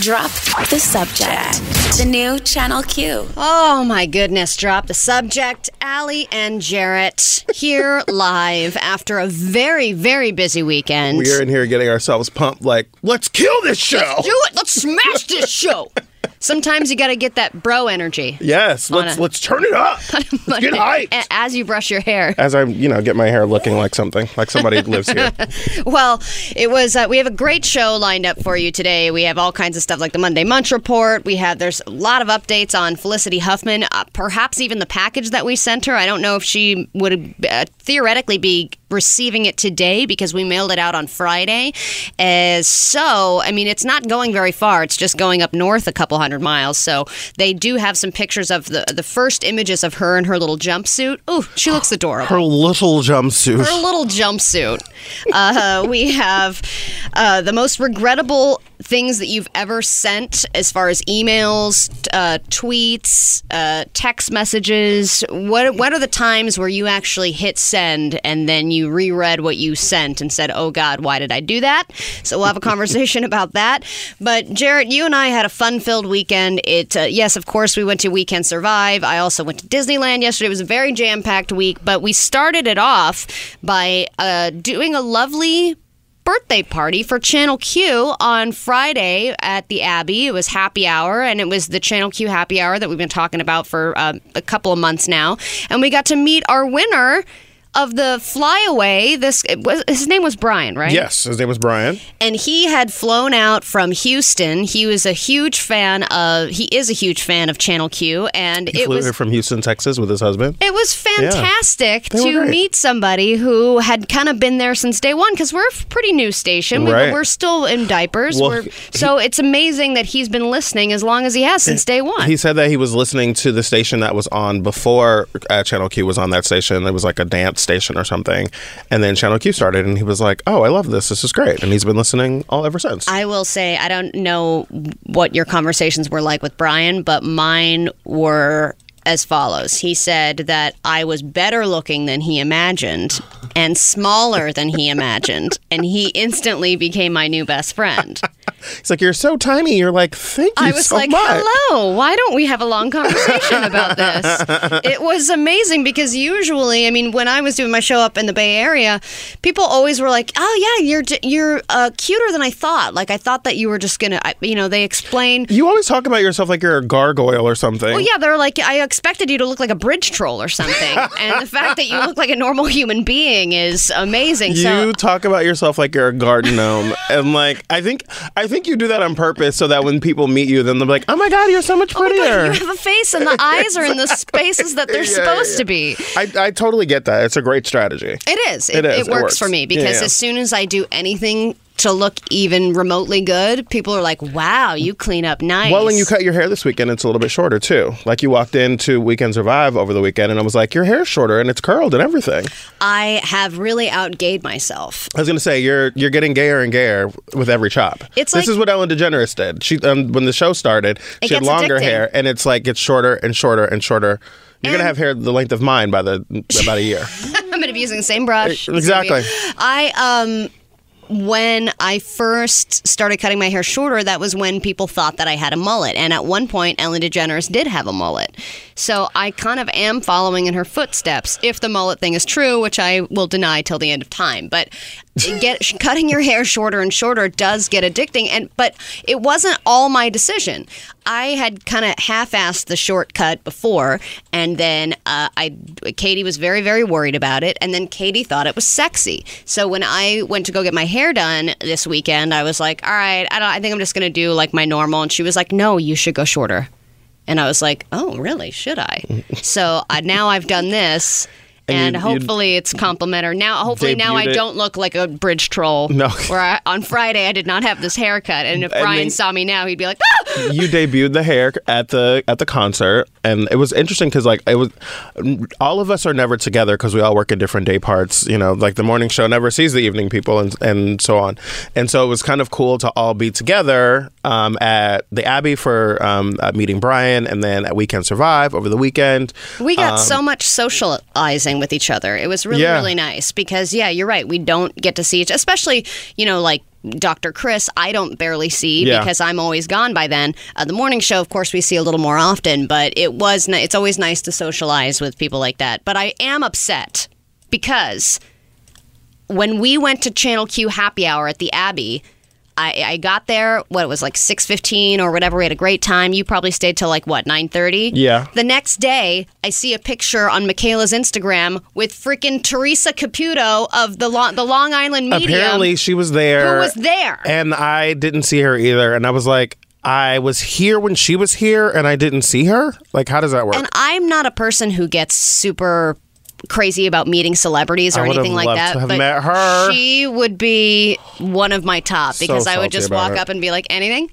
Drop the subject. The new Channel Q. Oh my goodness, drop the subject. Allie and Jarrett here live after a very, very busy weekend. We are in here getting ourselves pumped like, let's kill this show. Let's Do it! Let's smash this show! Sometimes you got to get that bro energy. Yes, let's a- let's turn it up. Let's get hyped. As you brush your hair. As I, you know, get my hair looking like something, like somebody who lives here. Well, it was. Uh, we have a great show lined up for you today. We have all kinds of stuff like the Monday Munch Report. We have there's a lot of updates on Felicity Huffman. Uh, perhaps even the package that we sent her. I don't know if she would uh, theoretically be receiving it today because we mailed it out on Friday. As so, I mean, it's not going very far. It's just going up north a couple hundred miles. So they do have some pictures of the the first images of her in her little jumpsuit. Ooh, she looks adorable Her little jumpsuit. her little jumpsuit. Uh, we have uh, the most regrettable things that you've ever sent as far as emails, uh, tweets, uh, text messages. What what are the times where you actually hit send and then you reread what you sent and said, "Oh God, why did I do that?" So we'll have a conversation about that. But Jarrett, you and I had a fun-filled weekend. It uh, yes, of course, we went to We Can Survive. I also went to Disneyland yesterday. It was a very jam-packed week, but we started it off by uh, doing a lovely birthday party for Channel Q on Friday at the Abbey. It was happy hour, and it was the Channel Q happy hour that we've been talking about for um, a couple of months now. And we got to meet our winner of the flyaway. This was, his name was Brian, right? yes, his name was Brian. and he had flown out from Houston. He was a huge fan of. He is a huge fan of Channel Q, and He it flew was here from Houston, Texas, with his husband. it was fantastic were to meet somebody who had kind of been there since day one because we're a pretty new station. We, Right. We're still in diapers. Well, he- so it's amazing that he's been listening as long as he has since day one. He said that he was listening to the station that was on before uh, Channel Q was on that station. It was like a dance station or something. And then Channel Q started, and he was like, "Oh, I love this. This is great." And he's been listening all ever since. I will say I don't know what your conversations were like with Brian, but mine were as follows. He said that I was better looking than he imagined and smaller than he imagined, and he instantly became my new best friend. He's like, "You're so tiny." You're like, "Thank you I was so like, much." hello, why don't we have a long conversation about this? It was amazing because usually, I mean, when I was doing my show up in the Bay Area, people always were like, oh, yeah, you're, you're uh, cuter than I thought. Like, I thought that you were just going to, you know, they explain. You always talk about yourself like you're a gargoyle or something. Well, yeah, they're like, I expected you to look like a bridge troll or something. and the fact that you look like a normal human being is amazing. You so, talk about yourself like you're a garden gnome, and like I think I think you do that on purpose so that when people meet you, then they're like, "Oh my god, you're so much Oh prettier." God, you have a face, and the eyes are in the spaces that they're Yeah, supposed yeah. to be. I, I totally get that. It's a great strategy. It is. It, It is. it It works, for me because as soon as I do anything to look even remotely good, people are like, "Wow, you clean up nice." Well, and you cut your hair this weekend, it's a little bit shorter too. Like you walked into We Can Survive over the weekend, and I was like, "Your hair's shorter and it's curled and everything." I have really outgayed myself. I was gonna say you're you're getting gayer and gayer with every chop. It's this like- is what Ellen DeGeneres did. She um, when the show started, she had longer addicting. hair, and it's like it's shorter and shorter and shorter. You're gonna have hair the length of mine by the about a year. I'm going to be using the same brush. Be- Exactly. I um when I first started cutting my hair shorter, that was when people thought that I had a mullet. And at one point, Ellen DeGeneres did have a mullet. So I kind of am following in her footsteps, if the mullet thing is true, which I will deny till the end of time. But get cutting your hair shorter and shorter does get addicting. And but it wasn't all my decision. I had kind of half-assed the shortcut before, and then uh, I Katie was very very worried about it, and then Katie thought it was sexy. So when I went to go get my hair done this weekend, I was like, "All right, I don't. I think I'm just gonna do like my normal." And she was like, "No, you should go shorter." And I was like, "Oh, really? Should I?" so I, now I've done this. And And, you- hopefully it's complimentary. Now, hopefully now I it- don't look like a bridge troll. No. Where I, on Friday I did not have this haircut, and if And Brian saw me now, he'd be like, "Ah!" you debuted the hair at the at the concert, and it was interesting because like it was, all of us are never together because we all work in different day parts. You know, like the morning show never sees the evening people, and and so on. And so it was kind of cool to all be together um, at the Abbey for um, uh, meeting Brian, and then at We Can Survive over the weekend. We got so much socializing with each other. It was really, Yeah. really nice because, yeah, you're right. We don't get to see each, especially, you know, like Dr. Chris, I don't barely see Yeah. because I'm always gone by then. Uh, the morning show, of course, we see a little more often, but it was ni- it's always nice to socialize with people like that. But I am upset because when we went to Channel Q happy hour at the Abbey, I, I got there. What it was like six fifteen or whatever. We had a great time. You probably stayed till like what nine thirty. Yeah. The next day, I see a picture on Michaela's Instagram with freaking Teresa Caputo of the Long, the Long Island Medium. Apparently, she was there. Who was there? And I didn't see her either. And I was like, I was here when she was here, and I didn't see her. Like, how does that work? And I'm not a person who gets super crazy about meeting celebrities or anything like that. to have but met her. She would be one of my top because I would just about walk it. up and be like, anything?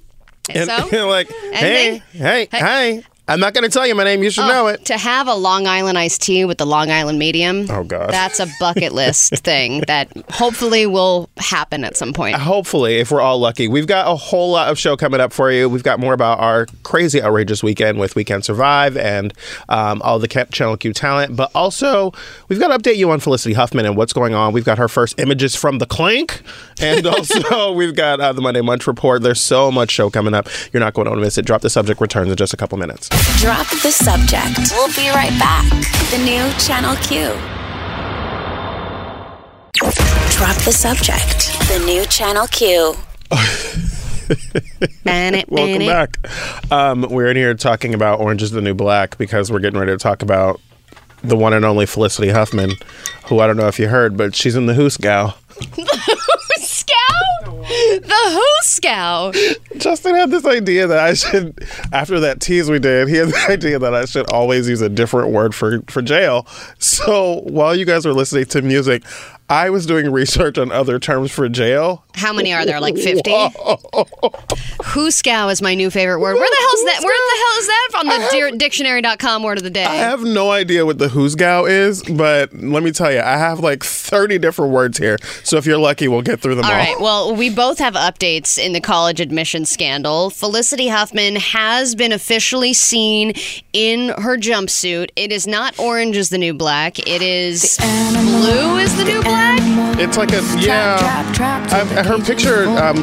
and so like, hey, hey, hey, I'm not going to tell you my name. You should Oh, know it. To have a Long Island iced tea with the Long Island medium. Oh, God. That's a bucket list thing that hopefully will happen at some point. Hopefully, if we're all lucky, we've got a whole lot of show coming up for you. We've got more about our crazy, outrageous weekend with We Can Survive and um, all the Channel Q talent. But also, we've got to update you on Felicity Huffman and what's going on. We've got her first images from the clink. And also, we've got uh, the Monday Munch Report. There's so much show coming up. You're not going to want to miss it. Drop the subject returns in just a couple minutes. Drop the subject. We'll be right back. The new Channel Q. Drop the subject. The new Channel Q. Man it. Welcome back. Um, we're in here talking about Orange is the New Black because we're getting ready to talk about the one and only Felicity Huffman, who I don't know if you heard, but she's in the Hoosegow. The Who Scow? Justin had this idea that I should, after that tease we did, he had the idea that I should always use a different word for, for jail. So while you guys were listening to music, I was doing research on other terms for jail. How many are there? Like 50? Hoosegow is my new favorite word. Where the hell is that? Where the hell is that from the dear dictionary.com word of the day? I have no idea what the hoosegow is, but let me tell you, I have like 30 different words here. So if you're lucky, we'll get through them all. All right. Well, we both have updates in the college admission scandal. Felicity Huffman has been officially seen in her jumpsuit. It is not orange is the new black. It is blue is the new black. It's like a, yeah. I've, her picture um,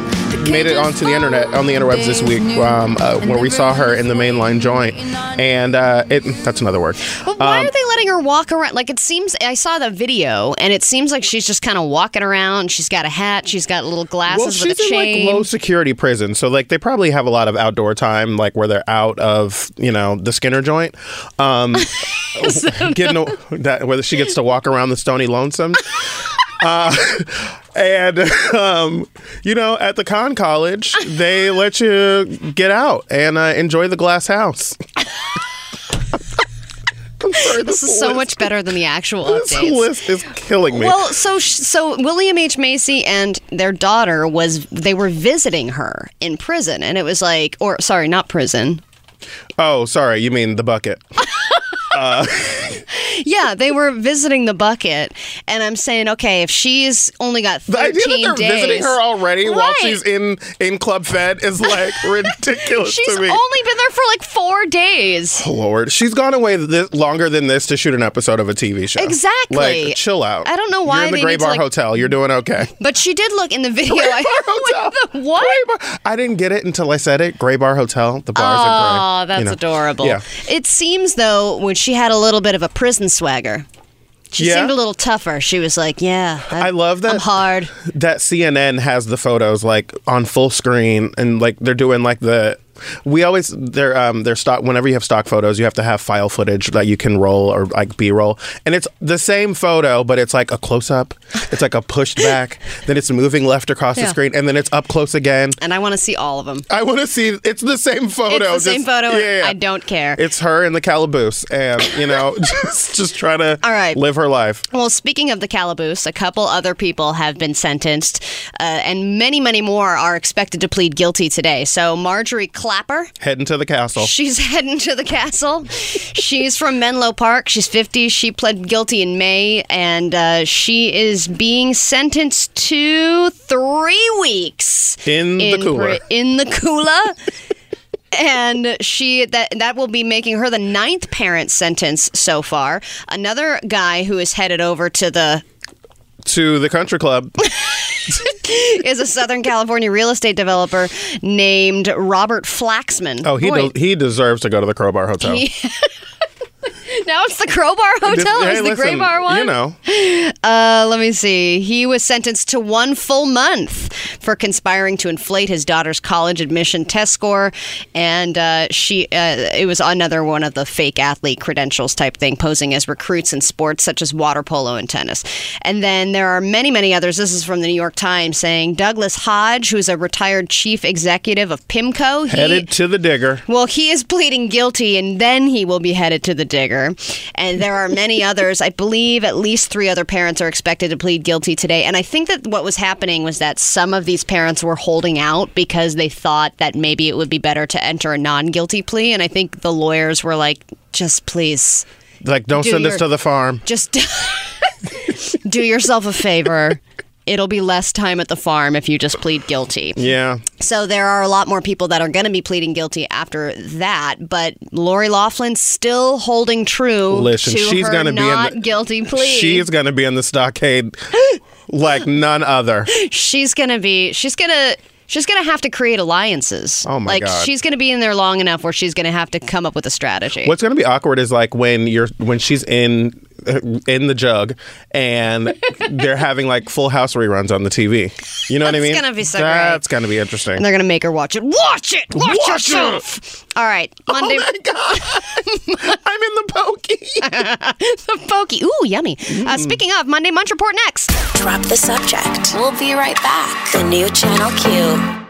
made it onto the internet, on the interwebs this week, um, uh, where we saw her in the mainline joint. And uh, it, that's another word. But why Um, are they letting her walk around? Like it seems, I saw the video, and it seems like she's just kind of walking around. She's got a hat. She's got little Well, glasses with she's a in chain. like low security prison, so like they probably have a lot of outdoor time, like where they're out of you know the Skinner joint, um, getting a, that where she gets to walk around the Stony Lonesome. Uh, and um, you know, at the con college, they let you get out and uh, enjoy the glass house. Sorry, this is so much better than the actual This updates. list is killing me. Well, so so William H Macy and their daughter was they were visiting her in prison, and it was like, or sorry, not prison. oh, sorry, you mean the bucket? Yeah, they were visiting the bucket, and I'm saying, okay, if she's only got The idea that they're days, visiting her already while she's in in Club Fed is like ridiculous She's to me. only been there for like four days. Lord, she's gone away this, longer than this to shoot an episode of a TV show. Exactly. Like, chill out. I don't know why You're in the Gray Bar like- Hotel. You're doing okay. But she did look in the video. Gray Bar Hotel. the what? Gray Bar- I didn't get it until I said it. Gray Bar Hotel. The bars are Oh, that's you know. adorable. Yeah. It seems though when she had a little bit of a prison swagger. She Yeah? seemed a little tougher. She was like, "Yeah, I love that. I'm hard." that CNN has the photos like on full screen and like they're doing like the we always they're um they're stock whenever you have stock photos you have to have file footage that you can roll or like b-roll and it's the same photo but it's like a close-up it's like a pushed back then it's moving left across the screen and then it's up close again And I want to see all of them. i want to see it's the same photo It's the same photo. yeah, yeah. I don't care. it's her in the calaboose and you know just just try to All right. live her life Well, speaking of the calaboose, a couple other people have been sentenced, uh, and many, many more are expected to plead guilty today. So, Marjorie Klapper, heading to the castle she's heading to the castle. She's from Menlo Park. She's 50. She pled guilty in May, and uh, she is being sentenced to three weeks In the cooler. in the cooler. And she that that will be making her the ninth parent sentence so far. Another guy who is headed over to the to the country club is a Southern California real estate developer named Robert Flaxman. Oh, he de- he deserves to go to the Crowbar Hotel. now it's the Crowbar Hotel. Hey, is the listen, Gray Bar one? You know, Uh, let me see. He was sentenced to one full month for conspiring to inflate his daughter's college admission test score, and uh, she uh, it was another one of the fake athlete credentials type thing, posing as recruits in sports such as water polo and tennis. And then there are many, many others. This is from the New York Times saying Douglas Hodge, who's a retired chief executive of PIMCO, he, headed to the digger. well, he is pleading guilty and then he will be headed to the digger. And there are many others. I believe at least three other parents are expected to plead guilty today. And I think that what was happening was that some of these parents were holding out because they thought that maybe it would be better to enter a non guilty plea. And I think the lawyers were like, just please, Like, don't Do send us your- to the farm. just do yourself a favor. It'll be less time at the farm if you just plead guilty. Yeah. So there are a lot more people that are going to be pleading guilty after that, but Lori Loughlin's still holding true Listen, to she's her gonna be in not the- guilty plea. She's going to be in the stockade like none other. she's going to be she's going to she's going to have to create alliances. Oh, my like God. she's going to be in there long enough where she's going to have to come up with a strategy. What's going to be awkward is like when you're when she's in in the jug and they're having like Full House reruns on the TV. You know what I That's mean? gonna be so That's going to be interesting. and they're going to make her watch it. Watch it. Watch, Watch yourself. All right. Monday Oh my god! I'm in the pokey. the pokey. Ooh, yummy. Mm. Uh, speaking of, Monday Munch Report next. Drop the subject. We'll be right back. The new Channel Q.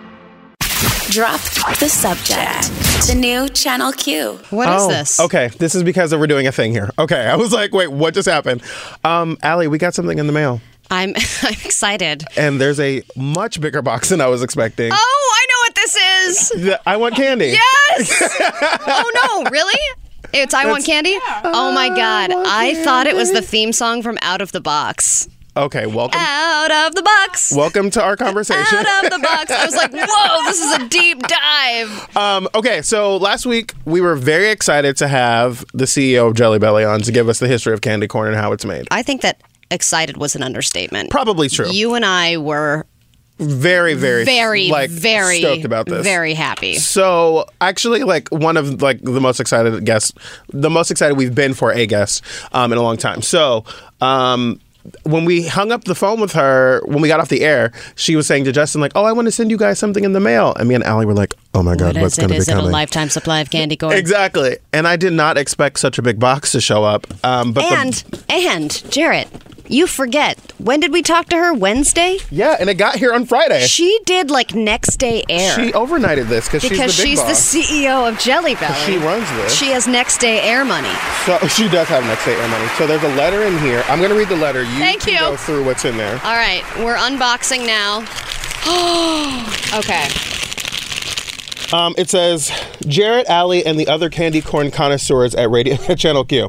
Drop the subject. The new Channel Q. What is oh, this? Okay, this is because we're doing a thing here. Okay, I was like, wait, what just happened? Um, Allie, we got something in the mail, I'm I'm excited. and there's a much bigger box than I was expecting. Oh, I know what this is. The- I want candy. Yes. oh no, really? It's I want candy. Oh my god, I thought it was the theme song from Out of the Box. Okay, welcome. Out of the box. Welcome to our conversation. Out of the box. I was like, whoa, this is a deep dive. Um, okay, so last week we were very excited to have the CEO of Jelly Belly on to give us the history of candy corn and how it's made. I think that excited was an understatement. Probably true. You and I were very, very, very, like, very stoked about this. Very happy. So actually, like one of like the most excited guests, the most excited we've been for a guest um, in a long time. So um, when we hung up the phone with her, when we got off the air, she was saying to Justin like, "Oh, I want to send you guys something in the mail," and me and Allie were like, "Oh my god, What what's going to be Is it a lifetime supply of candy corn? Exactly, and I did not expect such a big box to show up. Um, but the- And and Jarrett, you forget. When did we talk to her? Wednesday? yeah, and it got here on Friday. She did like next day air. She overnighted this because she's the because big she's, boss. the CEO of Jelly Belly. She runs this. She has next day air money. So she does have next day air money. So there's a letter in here. I'm going to read the letter. You Thank can you. go through what's in there. All right, we're unboxing now. okay. Um, it says Jarrett, Alley, and the other candy corn connoisseurs at Radio Channel Q.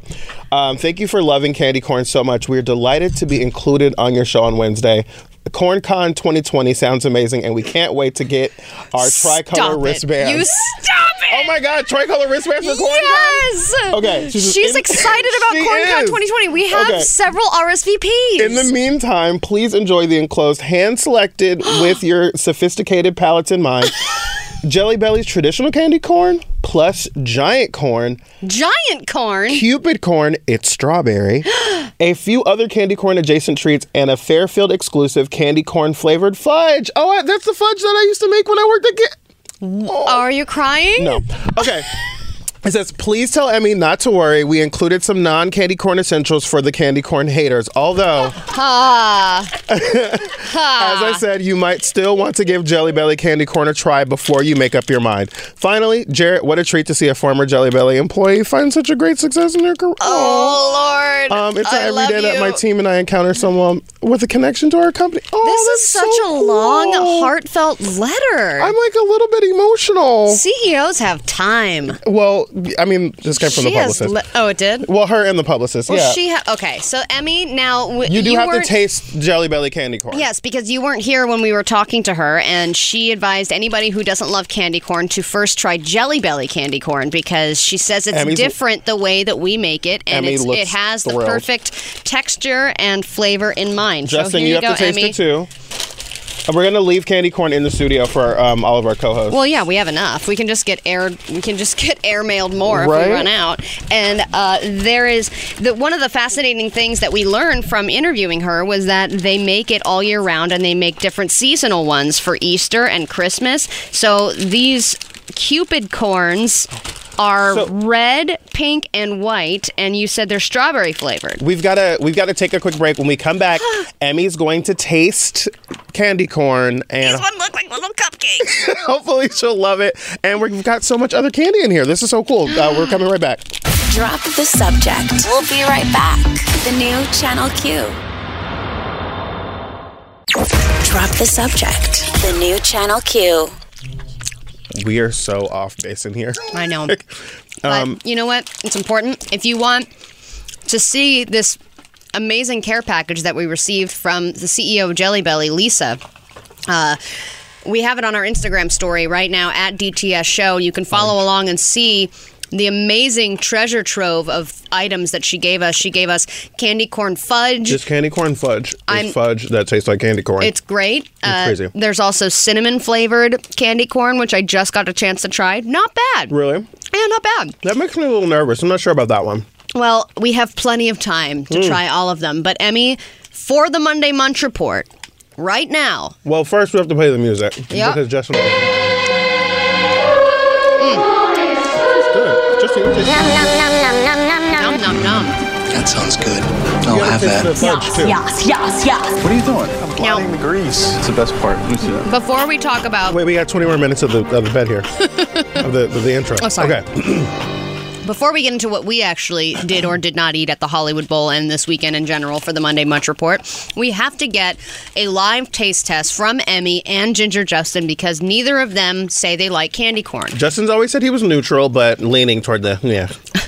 Um, thank you for loving candy corn so much. We're delighted to be included on your show on Wednesday. CornCon 2020 sounds amazing, and we can't wait to get our tricolor wristbands. You stop it. Oh my God, tricolor wristbands for CornCon! Yes. Okay, she's- She's excited about She CornCon is. 2020. We have Okay. several RSVPs. In the meantime, please enjoy the enclosed, hand selected with your sophisticated palates in mind. Jelly Belly's traditional candy corn plus giant corn, Giant corn. Cupid corn, it's strawberry, a few other candy corn adjacent treats, and a Fairfield exclusive candy corn flavored fudge. Oh, I- that's the fudge that I used to make when I worked at. Ga- Are you crying? no. Okay. It says, please tell Emmy not to worry. We included some non candy corn essentials for the candy corn haters. Although, Ah. As I said, you might still want to give Jelly Belly Candy Corn a try before you make up your mind. Finally, Jarrett, what a treat to see a former Jelly Belly employee find such a great success in their career. Oh Lord. Um, it's I every day that my team and I encounter someone with a connection to our company. Oh, This is such so a long, heartfelt letter. I'm like a little bit emotional. CEOs have time. Well, I mean, this came from she the publicist. Li- oh, it did. well, her and the publicist. Well, yeah. she ha- okay. So Emmy, now w- you do have to taste Jelly Belly candy corn. Yes, because you weren't here when we were talking to her, and she advised anybody who doesn't love candy corn to first try Jelly Belly candy corn because she says it's Emmy's- different the way that we make it, and it's, it has the perfect texture and flavor in mind. so Justin, here you, you, have go, to taste Emmy. it too. We're gonna leave candy corn in the studio for um, all of our co-hosts. Well, yeah, we have enough. We can just get air. We can just get air mailed more if we run out. And uh, there is the one of the fascinating things that we learned from interviewing her was that they make it all year round, and they make different seasonal ones for Easter and Christmas. So these Cupid corns are So- red, pink, and white, and you said they're strawberry flavored. We've got to we've got to take a quick break. When we come back, Emmy's going to taste candy corn, and one look like little cupcakes. hopefully she'll love it. And we've got so much other candy in here. This is so cool. Uh, we're coming right back. Drop the subject. We'll be right back. The new Channel Q. Drop the subject. The new Channel Q. We are so off base in here. I know. But you know what? It's important. If you want to see this amazing care package that we received from the CEO of Jelly Belly, Lisa, uh, we have it on our Instagram story right now at DTS Show. You can follow along and see the amazing treasure trove of items that she gave us. She gave us candy corn fudge. Just candy corn fudge. It's I'm- fudge that tastes like candy corn. It's great. Uh, crazy. There's also cinnamon flavored candy corn, which I just got a chance to try. Not bad. really Yeah, not bad. that makes me a little nervous. I'm not sure about that one. Well, we have plenty of time to try all of them. But Emmy, for the Monday Munch Report, right now, Well, first we have to play the music Yeah. because Justin. It's good. Justin, you taste- nom nom nom. That sounds good. I'll have that. fudge too. Yes, yes, yes. What are you doing? I'm Now- blotting the grease. It's the best part. Let me see that. Before we talk about Wait, we got 20 more minutes of the of the bed here, of the of the intro. Oh, sorry. Okay. before we get into what we actually did or did not eat at the Hollywood Bowl and this weekend in general for the Monday Munch Report, we have to get a live taste test from Emmy and Ginger Justin because neither of them say they like candy corn. Justin's always said he was neutral, but leaning toward the yeah.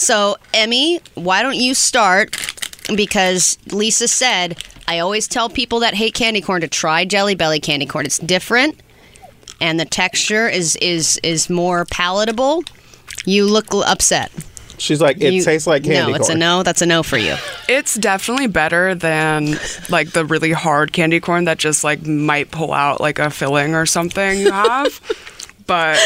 So, Emmy, why don't you start? Because Lisa said, I always tell people that hate candy corn to try Jelly Belly candy corn. It's different and the texture is is is more palatable. You look upset. She's like, it You- tastes like candy corn. No, it's a corn. no. That's a no for you. It's definitely better than like the really hard candy corn that just like might pull out like a filling or something you have. but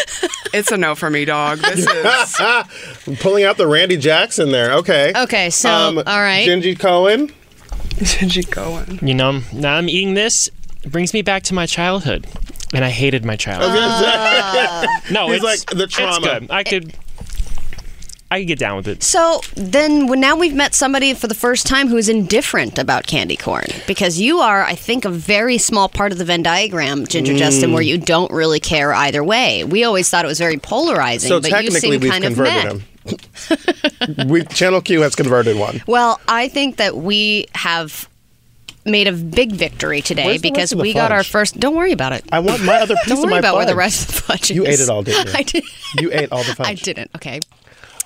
it's a no for me, dog. This is Pulling out the Randy Jackson there. Okay. Okay, so, um, all right. Gingy Cohen. Gingy going. You know, now I'm eating this. It brings me back to my childhood, and I hated my childhood. Oh, ah. no, He's it's like, the trauma. It's good. I could, I could get down with it. So then when- now we've met somebody for the first time who's indifferent about candy corn because you are, I think, a very small part of the Venn diagram, Ginger Justin, Mm. where you don't really care either way. We always thought it was very polarizing, So but you seem we've kind of him. we Channel Q has converted one. Well, I think that we have made a big victory today because we got our first. Don't worry about it. I want my other piece of my card. Don't worry about where the rest of the fudge is. You ate it all, didn't you? I did. You ate all the fudge. I didn't. Okay.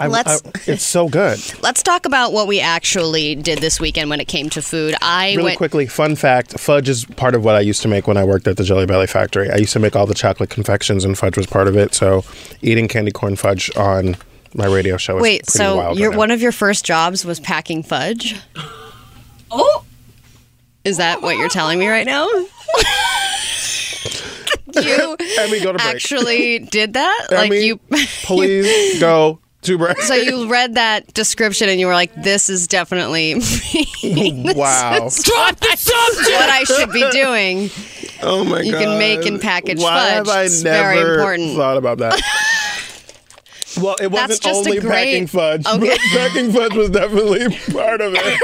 I, Let's- I- it's so good. Let's talk about what we actually did this weekend when it came to food. I Really went. quickly, fun fact: fudge is part of what I used to make when I worked at the Jelly Belly factory. I used to make all the chocolate confections, and fudge was part of it. So, eating candy corn fudge on my radio show was Wait, pretty so wild. your right one of your first jobs was packing fudge? Oh, is that what you're telling me right now? you Emmy, go to break. actually did that? like you please go to break. So you read that description and you were like, "This is definitely me. This Wow. is what I should be doing." oh my god! you can make and package Why fudge. have I It's never very important. thought about that? Well, it wasn't just only great- packing fudge. Okay. but packing fudge was definitely part of it.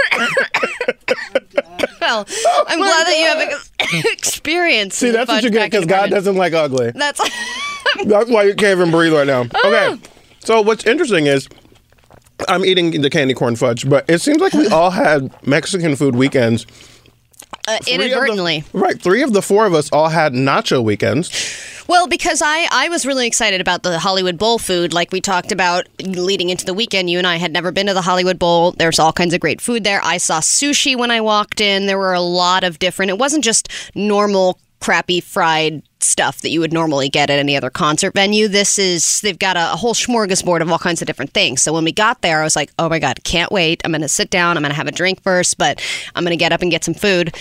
Well, I'm glad that you have ex- experience. Oh See, that's what fudge you get because God department. doesn't like ugly. That's That's why you can't even breathe right now. Ah. Okay. So what's interesting is I'm eating the candy corn fudge, but it seems like we all had Mexican food weekends. uh, Three the- inadvertently. right. Three of the four of us all had nacho weekends. Well, because I, I was really excited about the Hollywood Bowl food, like we talked about leading into the weekend. You and I had never been to the Hollywood Bowl. There's all kinds of great food there. I saw sushi when I walked in. There were a lot of different. It wasn't just normal crappy fried stuff that you would normally get at any other concert venue. This is they've got a, a whole smorgasbord of all kinds of different things. So when we got there, I was like, "Oh my god, can't wait! I'm going to sit down. I'm going to have a drink first, but I'm going to get up and get some food."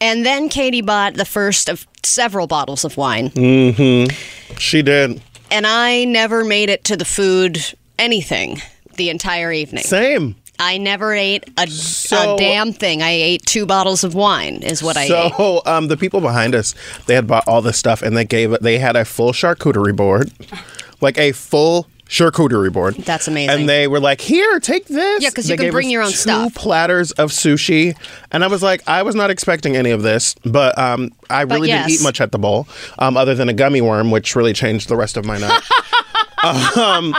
And then Katie bought the first of several bottles of wine. Mm-hmm. She did. And I never made it to the food anything the entire evening. Same. I never ate a, So- a damn thing. I ate two bottles of wine, is what I ate. So um, the people behind us, they had bought all this stuff, and they gave they had a full charcuterie board, like a full charcuterie board. That's amazing. And they were like, "Here, take this." Yeah, because you can bring your own two stuff. platters of sushi, and I was like, I was not expecting any of this, but um, I really didn't eat much at the bowl, um, other than a gummy worm, which really changed the rest of my night. um,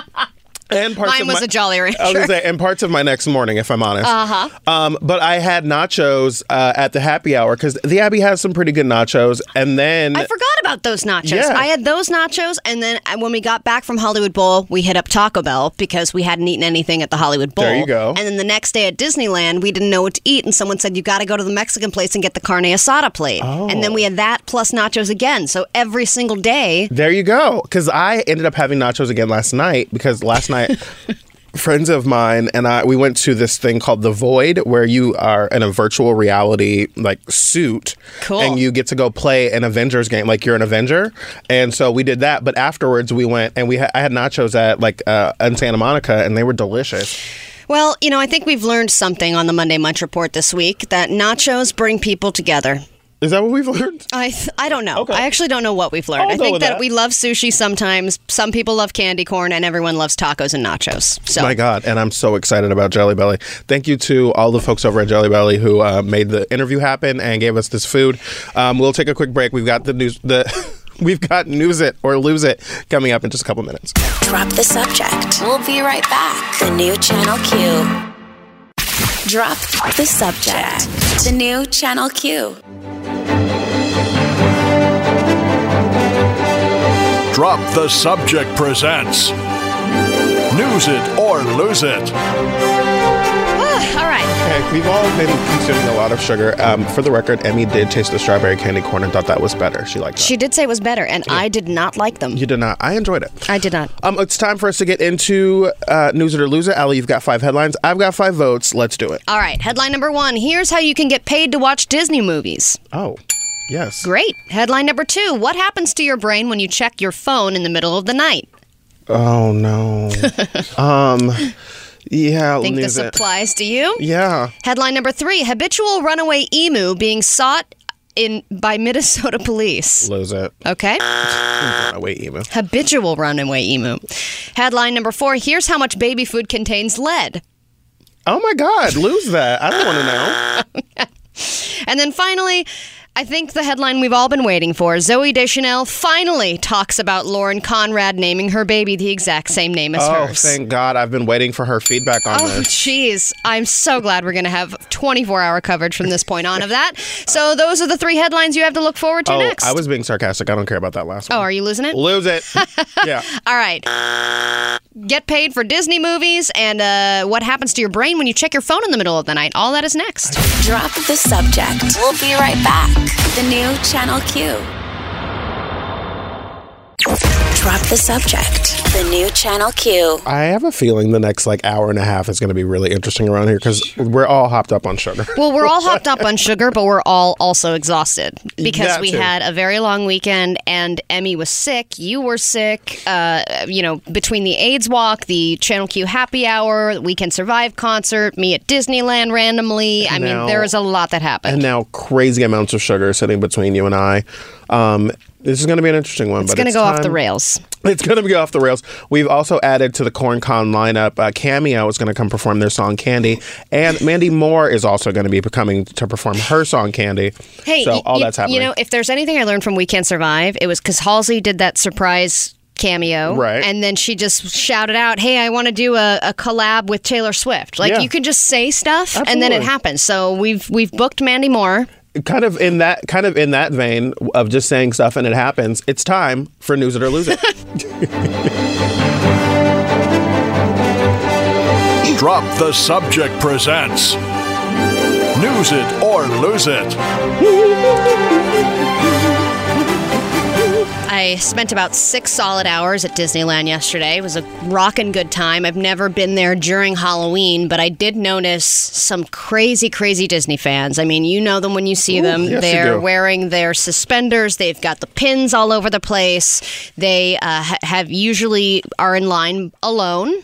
and parts Mine of was my- a Jolly I was Rancher. gonna say, and parts of my next morning, if I'm honest. Uh huh. Um, but I had nachos uh, at the happy hour because the Abbey has some pretty good nachos, and then I forgot about those nachos. Yeah. I had those nachos, and then when we got back from Hollywood Bowl, we hit up Taco Bell because we hadn't eaten anything at the Hollywood Bowl. There you go. And then the next day at Disneyland, we didn't know what to eat, and someone said, You got to go to the Mexican place and get the carne asada plate. Oh. And then we had oh. that plus nachos again. So every single day, There you go. Because I ended up having nachos again last night because last night. Friends of mine and I, we went to this thing called the Void, where you are in a virtual reality like suit, Cool. and you get to go play an Avengers game, like you're an Avenger. And so we did that, but afterwards we went and we ha- I had nachos at like uh, in Santa Monica, and they were delicious. well, you know, I think we've learned something on the Monday Munch Report this week that nachos bring people together. Is that what we've learned? I I don't know. Okay. I actually don't know what we've learned. I'll I think that, that. we love sushi sometimes. Some people love candy corn, and everyone loves tacos and nachos. So My God, and I'm so excited about Jelly Belly. Thank you to all the folks over at Jelly Belly who uh, made the interview happen and gave us this food. Um, we'll take a quick break. We've got the news. The we've got news it or lose it coming up in just a couple minutes. Drop the subject. We'll be right back. The new Channel Q. Drop the subject. The new Channel Q. Drop the Subject presents News It or Lose It. all right. Okay, we've all been consuming a lot of sugar. Um, for the record, Emmy did taste the strawberry candy corn and thought that was better. She liked that. She did say it was better, and I did not like them. you did not. I enjoyed it. I did not. Um, it's time for us to get into uh, news it or lose it. Ali, you've got five headlines. I've got five votes. Let's do it. All right. Headline number one Here's how you can get paid to watch Disney movies. Oh, yes. Great. Headline number two What happens to your brain when you check your phone in the middle of the night? Oh no. um. Yeah. Think this it. applies to you? Yeah. Headline number three Habitual runaway emu being sought in by Minnesota police. Lose it. Okay. Runaway emu. Habitual runaway emu. Headline number four Here's how much baby food contains lead. Oh my God. Lose that. I don't want to know. And then finally, I think the headline we've all been waiting for Zooey Deschanel finally talks about Lauren Conrad naming her baby the exact same name as Oh, hers. thank God. I've been waiting for her feedback on Oh, this. Oh, jeez. I'm so glad we're going to have 24 hour coverage from this point on of that. So, those are the three headlines you have to look forward to Oh, next. I was being sarcastic. I don't care about that last one. oh, are you losing it? Lose it. yeah. All right. Get paid for Disney movies and uh, what happens to your brain when you check your phone in the middle of the night. All that is next. Drop the subject. We'll be right back. The new Channel Q. Drop the subject. The new Channel Q. I have a feeling the next like hour and a half is going to be really interesting around here because we're all hopped up on sugar. Well, we're all hopped up on sugar, but we're all also exhausted because That we too. had a very long weekend and Emmy was sick. You were sick. Uh, you know, between the AIDS walk, the Channel Q happy hour, the We Can Survive concert, me at Disneyland randomly. I now- mean, there was a lot that happened. and now crazy amounts of sugar sitting between you and I. Um, this is going to be an interesting one. it's going to go off the rails. It's going to go off the rails. We've also added to the Corn Con lineup. Uh, Cameo is going to come perform their song "Candy," and Mandy Moore is also going to be coming to perform her song "Candy." Hey, so y- all you, that's happening. You know, if there's anything I learned from We Can't Survive, it was because Halsey did that surprise cameo, Right. And then she just shouted out, "Hey, I want to do a, a collab with Taylor Swift." Like Yeah. you can just say stuff, and then it happens. So we've we've booked Mandy Moore. Kind of in that kind of in that vein of just saying stuff and it happens. It's time for news it or lose it. Drop the Subject presents News It or Lose It. I spent about six solid hours at Disneyland yesterday. It was a rockin' good time. I've never been there during Halloween, but I did notice some crazy, crazy Disney fans. I mean, you know them when you see them. yes, They're wearing their suspenders. They've got the pins all over the place. They uh, have usually are in line alone.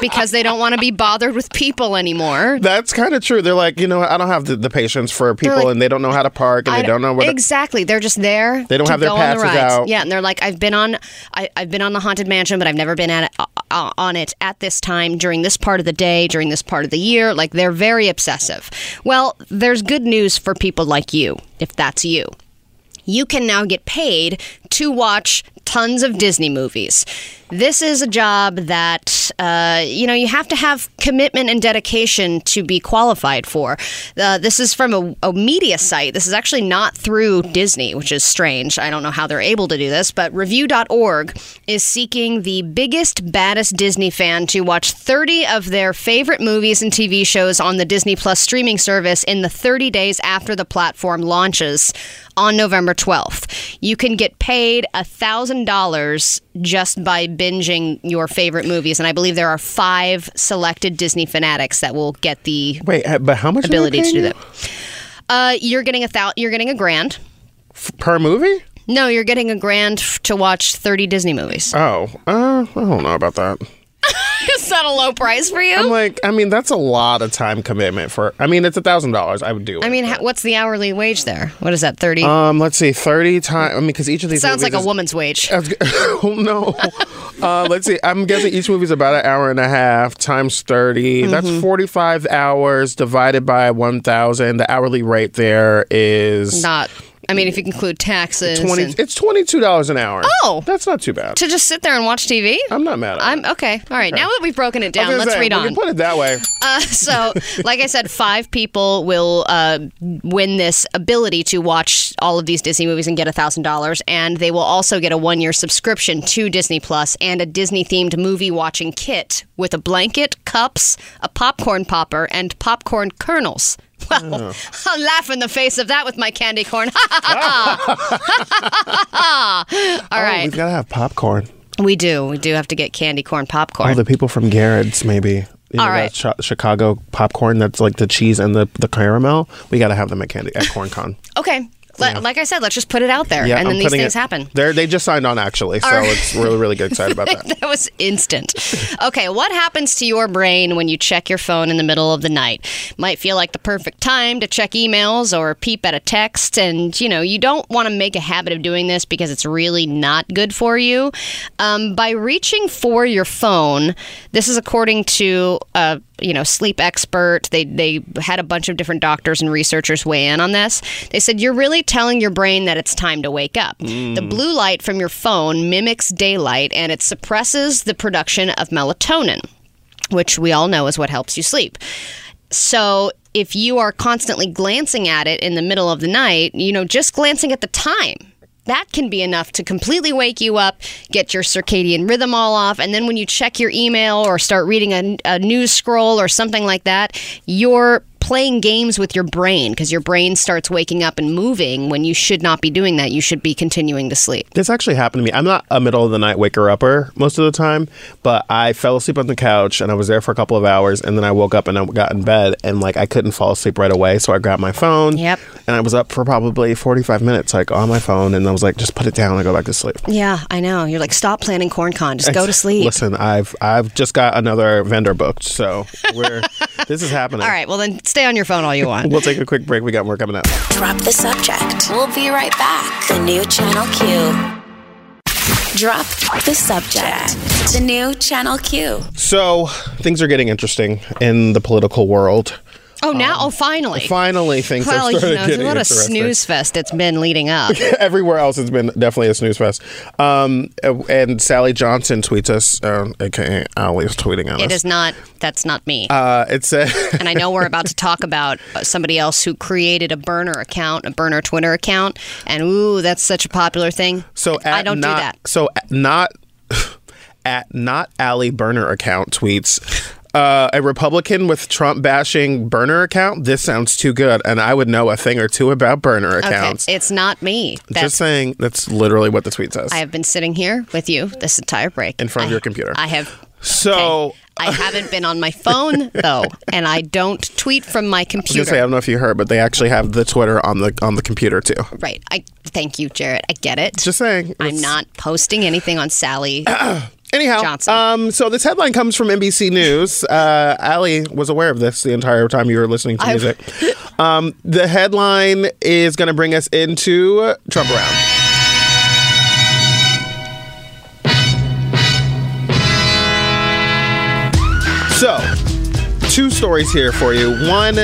Because they don't want to be bothered with people anymore. That's kind of true. They're like, you know, I don't have the, the patience for people, like- and they don't know how to park, and I they don't know where. to- exactly. They're just there. They don't to have their on the passes out. Yeah, and they're like, I've been on, I, I've been on the haunted mansion, but I've never been at uh, uh, on it at this time during this part of the day, during this part of the year. Like they're very obsessive. Well, there's good news for people like you, if that's you. You can now get paid to watch tons of Disney movies. This is a job that uh, you know you have to have commitment and dedication to be qualified for. Uh, this is from a, a media site. This is actually not through Disney, which is strange. I don't know how they're able to do this, but Reviews.org is seeking the biggest, baddest Disney fan to watch 30 of their favorite movies and TV shows on the Disney Plus streaming service in the 30 days after the platform launches on November 12th. You can get paid $1,000 just by binging your favorite movies. And I believe there are five selected Disney fanatics that will get the Wait, uh, but how much ability to do that. Uh, you're getting a thou- you're getting a grand. F- per movie? No, you're getting a grand f- to watch 30 Disney movies. Oh, uh, I don't know about that. Is that a low price for you? I'm like, I mean, that's a lot of time commitment for. I mean, it's a thousand dollars. I would do. I mean, but- what's the hourly wage there? What is that, 30? um, let's see, thirty times. I mean, because each of these Sounds like a is- woman's wage. Oh no. Uh, let's see. I'm guessing each movie's about an hour and a half times 30. Mm-hmm. That's 45 hours divided by 1,000. The hourly rate there is Not, I mean, if you include taxes. 20. and- It's $22 an hour. Oh. that's not too bad. to just sit there and watch TV? I'm not mad at I'm it. okay. All right. Now that we've broken it I was down, gonna let's say, read on. can put it that way. Uh, so, like I said, five people will uh, win this ability to watch all of these Disney movies and get thousand dollars, and they will also get a one-year subscription to Disney Plus and a Disney-themed movie watching kit with a blanket, cups, a popcorn popper, and popcorn kernels. Well, I'll laugh in the face of that with my candy corn. All oh, right. Oh, we've got to have popcorn. we do. We do have to get candy corn popcorn. Oh, the people from Garrett's, maybe. You know, All that right. Chi- Chicago popcorn that's like the cheese and the, the caramel. We got to have them at Candy at CornCon. okay. Let- Like I said, let's just put it out there, Yeah, and then I'm these things it- happen. They just signed on actually, so it's really really good excited about that. that was instant. Okay, what happens to your brain when you check your phone in the middle of the night? Might feel like the perfect time to check emails or peep at a text, and you know you don't want to make a habit of doing this because it's really not good for you. Um, by reaching for your phone, this is according to a you know sleep expert. They they had a bunch of different doctors and researchers weigh in on this. They said you're really telling your brain that it's time to wake up. The mm. blue light from your phone mimics daylight and it suppresses the production of melatonin, which we all know is what helps you sleep. So if you are constantly glancing at it in the middle of the night, you know, just glancing at the time, that can be enough to completely wake you up, get your circadian rhythm all off, and then when you check your email or start reading a, a news scroll or something like that, you're playing games with your brain because your brain starts waking up and moving when you should not be doing that. You should be continuing to sleep. This actually happened to me. I'm not a middle of the night waker upper most of the time, but I fell asleep on the couch and I was there for a couple of hours, and then I woke up and I got in bed and like I couldn't fall asleep right away, so I grabbed my phone. Yep. And I was up for probably 45 minutes, like on my phone, and I was like, just put it down and go back to sleep. Yeah, I know. You're like, stop planning CornCon. Just go to sleep. Listen, I've I've just got another vendor booked, so we're this is happening. All right, well, then stay on your phone all you want. We'll take a quick break. We got more coming up. Drop the subject. We'll be right back. The new Channel Q. Drop the subject. The new Channel Q. So things are getting interesting in the political world. Oh, now? oh, finally. Finally, things well, have you started know, there's a getting lot of snooze fest that's been leading up. Everywhere else it's been definitely a snooze fest. Um, and Sally Johnson tweets us, uh, aka Ali is tweeting at It us. is not. That's not me. Uh, it said, and I know we're about to talk about uh, somebody else who created a burner account, a burner Twitter account, and ooh, that's such a popular thing. so I don't not, do that. So not at not Ali burner account tweets. Uh, a Republican with Trump bashing burner account. This sounds too good, and I would know a thing or two about burner accounts. Okay, it's not me. That's, Just saying, that's literally what the tweet says. I have been sitting here with you this entire break In front of I- your computer. I have. so. okay. I haven't been on my phone though, and I don't tweet from my I was computer. say I don't know if you heard, but they actually have the Twitter on the on the computer too. right. I thank you, Jarrett. I get it. Just saying. I'm not posting anything on Sally. Anyhow, Johnson. um, so this headline comes from NBC News. Uh, Allie was aware of this the entire time you were listening to music. um, the headline is going to bring us into Trump Around. So, two stories here for you. One,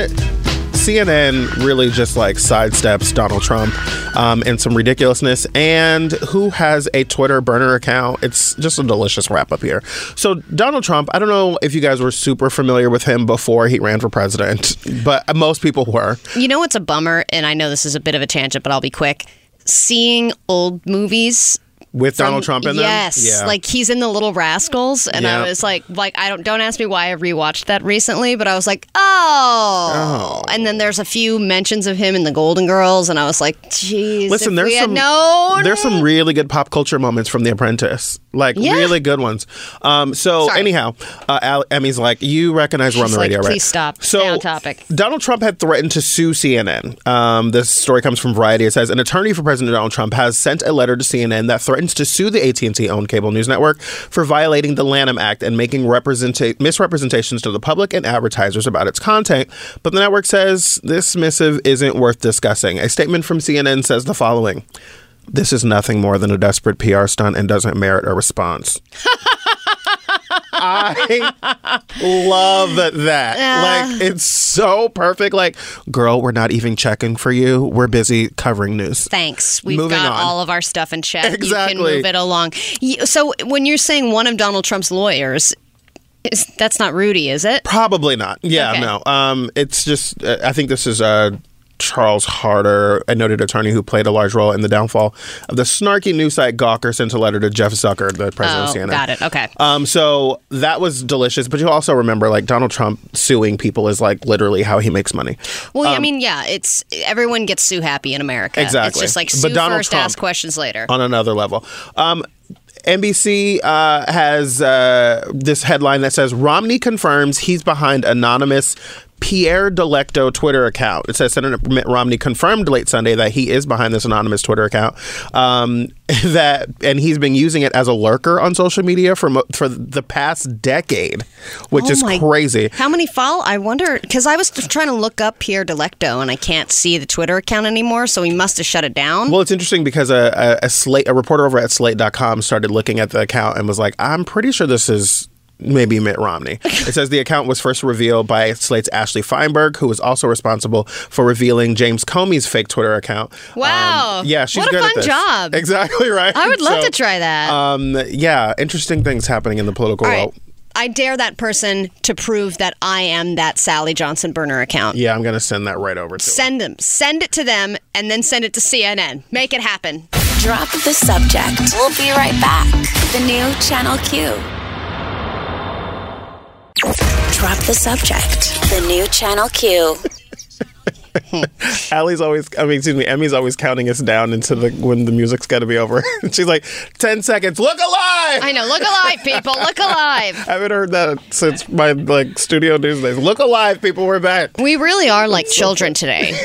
CNN really just like sidesteps Donald Trump um, in some ridiculousness, and who has a Twitter burner account. It's just a delicious wrap up here. So, Donald Trump, I don't know if you guys were super familiar with him before he ran for president, but most people were. You know what's a bummer, and I know this is a bit of a tangent, but I'll be quick. Seeing old movies With Donald Trump in them? Yes, Yeah. like he's in the Little Rascals, and Yeah. I was like, like I don't don't ask me why I rewatched that recently, but I was like, oh. oh. And then there's a few mentions of him in the Golden Girls, and I was like, jeez. Listen, there's some there's some really good pop culture moments from The Apprentice, like Yeah. really good ones. Um, so Sorry. anyhow, uh, Al- Emmy's like, you recognize we're on the like, radio, right? "Please stop. So Stay on topic." Donald Trump had threatened to sue CNN. Um, this story comes from Variety. It says an attorney for President Donald Trump has sent a letter to CNN that threatens to sue the AT&T owned cable news network for violating the Lanham Act and making representa- misrepresentations to the public and advertisers about its content. But the network says this missive isn't worth discussing. A statement from CNN says the following. This is nothing more than a desperate PR stunt and doesn't merit a response. I love that. Like it's so perfect. Like, girl, we're not even checking for you. We're busy covering news. Thanks. We've Moving got on. all of our stuff in check. You Exactly. can move it along. So when you're saying one of Donald Trump's lawyers, is, that's not Rudy, is it? Probably not. Yeah, Okay. no. Um, it's just. Uh, I think this is uh, Charles Harder, a noted attorney who played a large role in the downfall of the snarky news site Gawker, sent a letter to Jeff Zucker, the president Oh, of CNN. got it. Okay. Um, so that was delicious, but you also remember like Donald Trump suing people is like literally how he makes money. Well, I mean, yeah, it's everyone gets sue happy in America. Um, Exactly. It's just like But Donald first, Trump- ask questions later. on another level. Um, NBC uh, has uh, this headline that says Romney confirms he's behind anonymous Pierre Delecto Twitter account. It says Senator Mitt Romney confirmed late Sunday that he is behind this anonymous Twitter account. Um, that and he's been using it as a lurker on social media for mo- for the past decade, which Oh is my- crazy. How many follow? I wonder because I was trying to look up Pierre Delecto and I can't see the Twitter account anymore, so he must have shut it down. Well, it's interesting because a, a, a slate a reporter over at Slate.com started looking at the account and was like, "I'm pretty sure this is." Maybe Mitt Romney. It says the account was first revealed by Slate's Ashley Feinberg, who was also responsible for revealing James Comey's fake Twitter account. Wow. Um, yeah, she's What a good fun at this. job. Exactly right. I would love So, to try that. Um, yeah, interesting things happening in the political All right. world. I dare that person to prove that I am that Sally Johnson burner account. Yeah, I'm gonna send that right over to. him. Send them. Send it to them and then send it to CNN. Make it happen. Drop the subject. We'll be right back. The new Channel Q. Drop the subject. The new Channel Q. Allie's always, I mean, excuse me, Emmy's always counting us down into the when the music's got to be over. She's like, 10 seconds, look alive! I know. Look alive, people. Look alive. I haven't heard that since my like studio news days. Look alive, people, we're back. We really are like children today.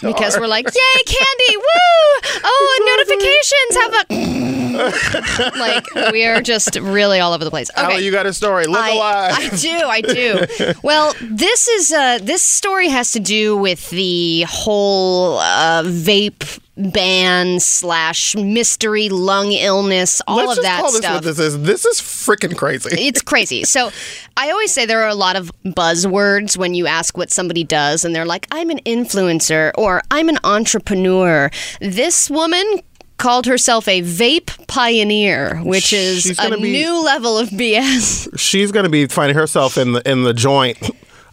Because we're like, yay, candy, woo! Oh, notifications! How about like we are just really all over the place. Okay. Allie, you got a story. Look I, alive. I do, I do. Well, this is uh, this story has to do with the whole uh, vape ban slash mystery lung illness, all Let's of that call this stuff this is. This is freaking crazy. it's crazy. So I always say there are a lot of buzzwords when you ask what somebody does, and they're like, I'm an influencer or I'm an entrepreneur. This woman called herself a vape pioneer, which is a be- new level of BS. She's going to be finding herself in the in the joint.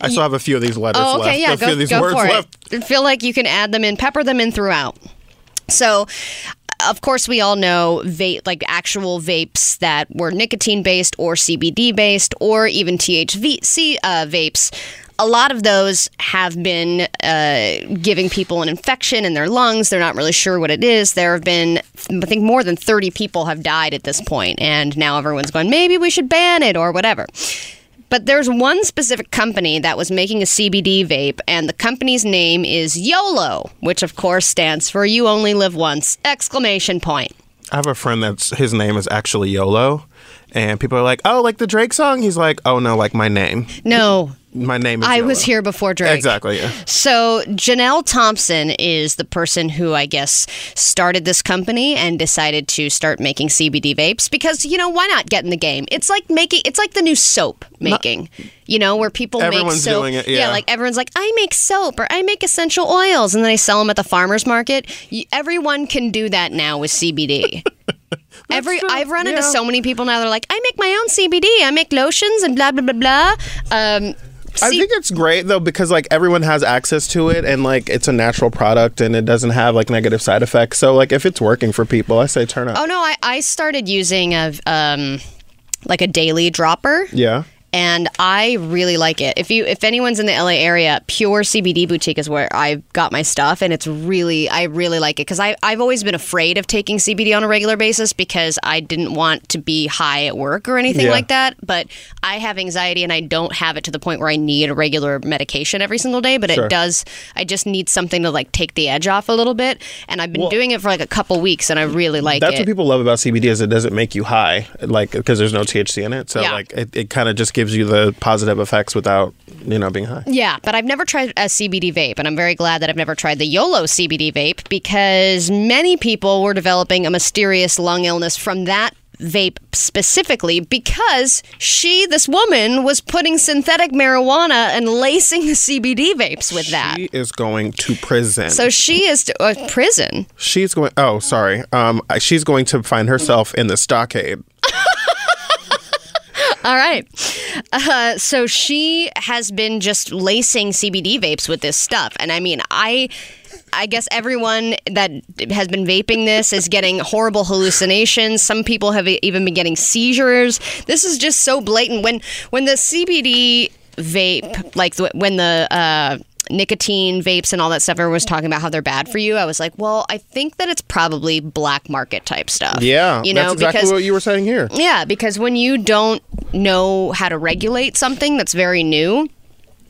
I still have a few of these letters Oh, left. okay, yeah, a few go, of these go words for left. it. I feel like you can add them in, pepper them in throughout. So, of course, we all know vape, like actual vapes that were nicotine based or CBD based or even THC uh, vapes. A lot of those have been uh, giving people an infection in their lungs. They're not really sure what it is. There have been, I think, more than 30 people have died at this point. point, and now everyone's going, maybe we should ban it or whatever. But there's one specific company that was making a CBD vape, and the company's name is YOLO, which of course stands for "You Only Live Once!" Exclamation point. I have a friend that's his name is actually YOLO, and people are like, "Oh, like the Drake song." He's like, "Oh no, like my name. No, My name is." I YOLO." was here before Drake. Exactly. Yeah. So Janelle Thompson is the person who I guess started this company and decided to start making CBD vapes because you know why not get in the game? It's like making it's like the new soap making. you know where people make Everyone's soap. doing it, yeah. like everyone's like I make soap or I make essential oils and then I sell them at the farmers market. Everyone can do that now with CBD. Every I've run into yeah. so many people now. They're like, I make my own CBD. I make lotions and blah blah blah blah. Um, I C- think it's great though because like everyone has access to it and like it's a natural product and it doesn't have like negative side effects. So like if it's working for people, I say turn up. Oh no, I, I started using a um like a daily dropper. Yeah. And I really like it. If you if anyone's in the LA area, Pure CBD Boutique is where I got my stuff and it's really I really like it cuz I I've always been afraid of taking CBD on a regular basis because I didn't want to be high at work or anything Yeah. like that, but I have anxiety and I don't have it to the point where I need a regular medication every single day, but Sure. it does I just need something to like take the edge off a little bit and I've been doing it for like a couple weeks and I really like That's it. That's what people love about CBD is it doesn't make you high, like because there's no THC in it. So Yeah. like it, it kind of just gives you the positive effects without you know being high. Yeah, but I've never tried a CBD vape, and I'm very glad that I've never tried the YOLO CBD vape because many people were developing a mysterious lung illness from that vape specifically because she, this woman, was putting synthetic marijuana and lacing the CBD vapes with that. She is going to prison. So she is to, uh, prison. she's going. Oh, sorry. Um, she's going to find herself in the stockade. All right. Uh, so she has been just lacing CBD vapes with this stuff, and I mean, I. I guess everyone that has been vaping this is getting horrible hallucinations. Some people have even been getting seizures. This is just so blatant. When when the CBD vape, like when the uh, nicotine vapes and all that stuff, everyone was talking about how they're bad for you. I was like, well, I think that it's probably black market type stuff. Yeah, you know, that's exactly because what you were saying here. yeah, because when you don't know how to regulate something that's very new,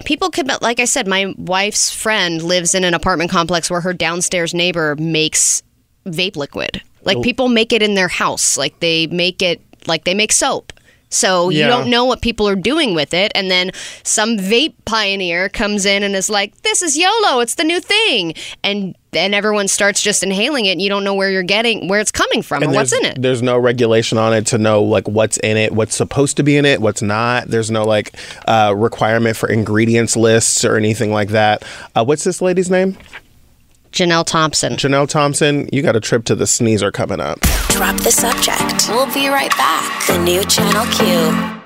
people could, like I said, my wife's friend lives in an apartment complex where her downstairs neighbor makes vape liquid. Like people make it in their house. Like they make it, like they make soap. So you Yeah. don't know what people are doing with it, and then some vape pioneer comes in and is like, "This is YOLO. It's the new thing," and then everyone starts just inhaling it. and You don't know where you're getting, where it's coming from, or And what's in it. There's no regulation on it to know like what's in it, what's supposed to be in it, what's not. There's no like uh, requirement for ingredients lists or anything like that. Uh, what's this lady's name? Janelle Thompson. Janelle Thompson. You got a trip to the sneezer coming up. Drop the subject. We'll be right back. The new Channel Q.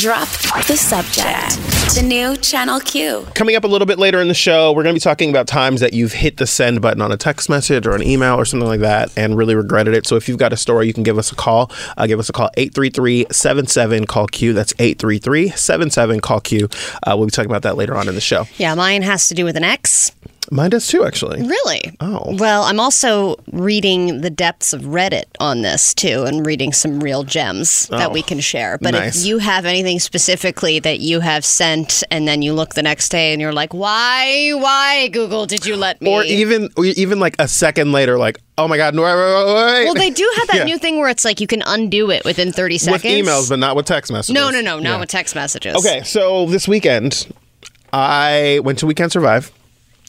Drop the subject. The new Channel Q. Coming up a little bit later in the show, we're going to be talking about times that you've hit the send button on a text message or an email or something like that and really regretted it. So if you've got a story, you can give us a call. Uh, give us a call 833-77 call Q. That's 833-77 call Q. Uh, we'll be talking about that later on in the show. Yeah, mine has to do with an ex. Mine does too, actually. Really? Oh. Well, I'm also reading the depths of Reddit on this too and reading some real gems that Oh, we can share. But nice. if you have anything specifically that you have sent and then you look the next day and you're like, why, why, Google, did you let me? Or even or even like a second later, like, oh my God, no, wait, wait, wait. well, they do have that Yeah. new thing where it's like you can undo it within 30 seconds. With emails, but not with text messages. no, no, no, not Yeah. with text messages. Okay, so this weekend, I went to We Can Survive.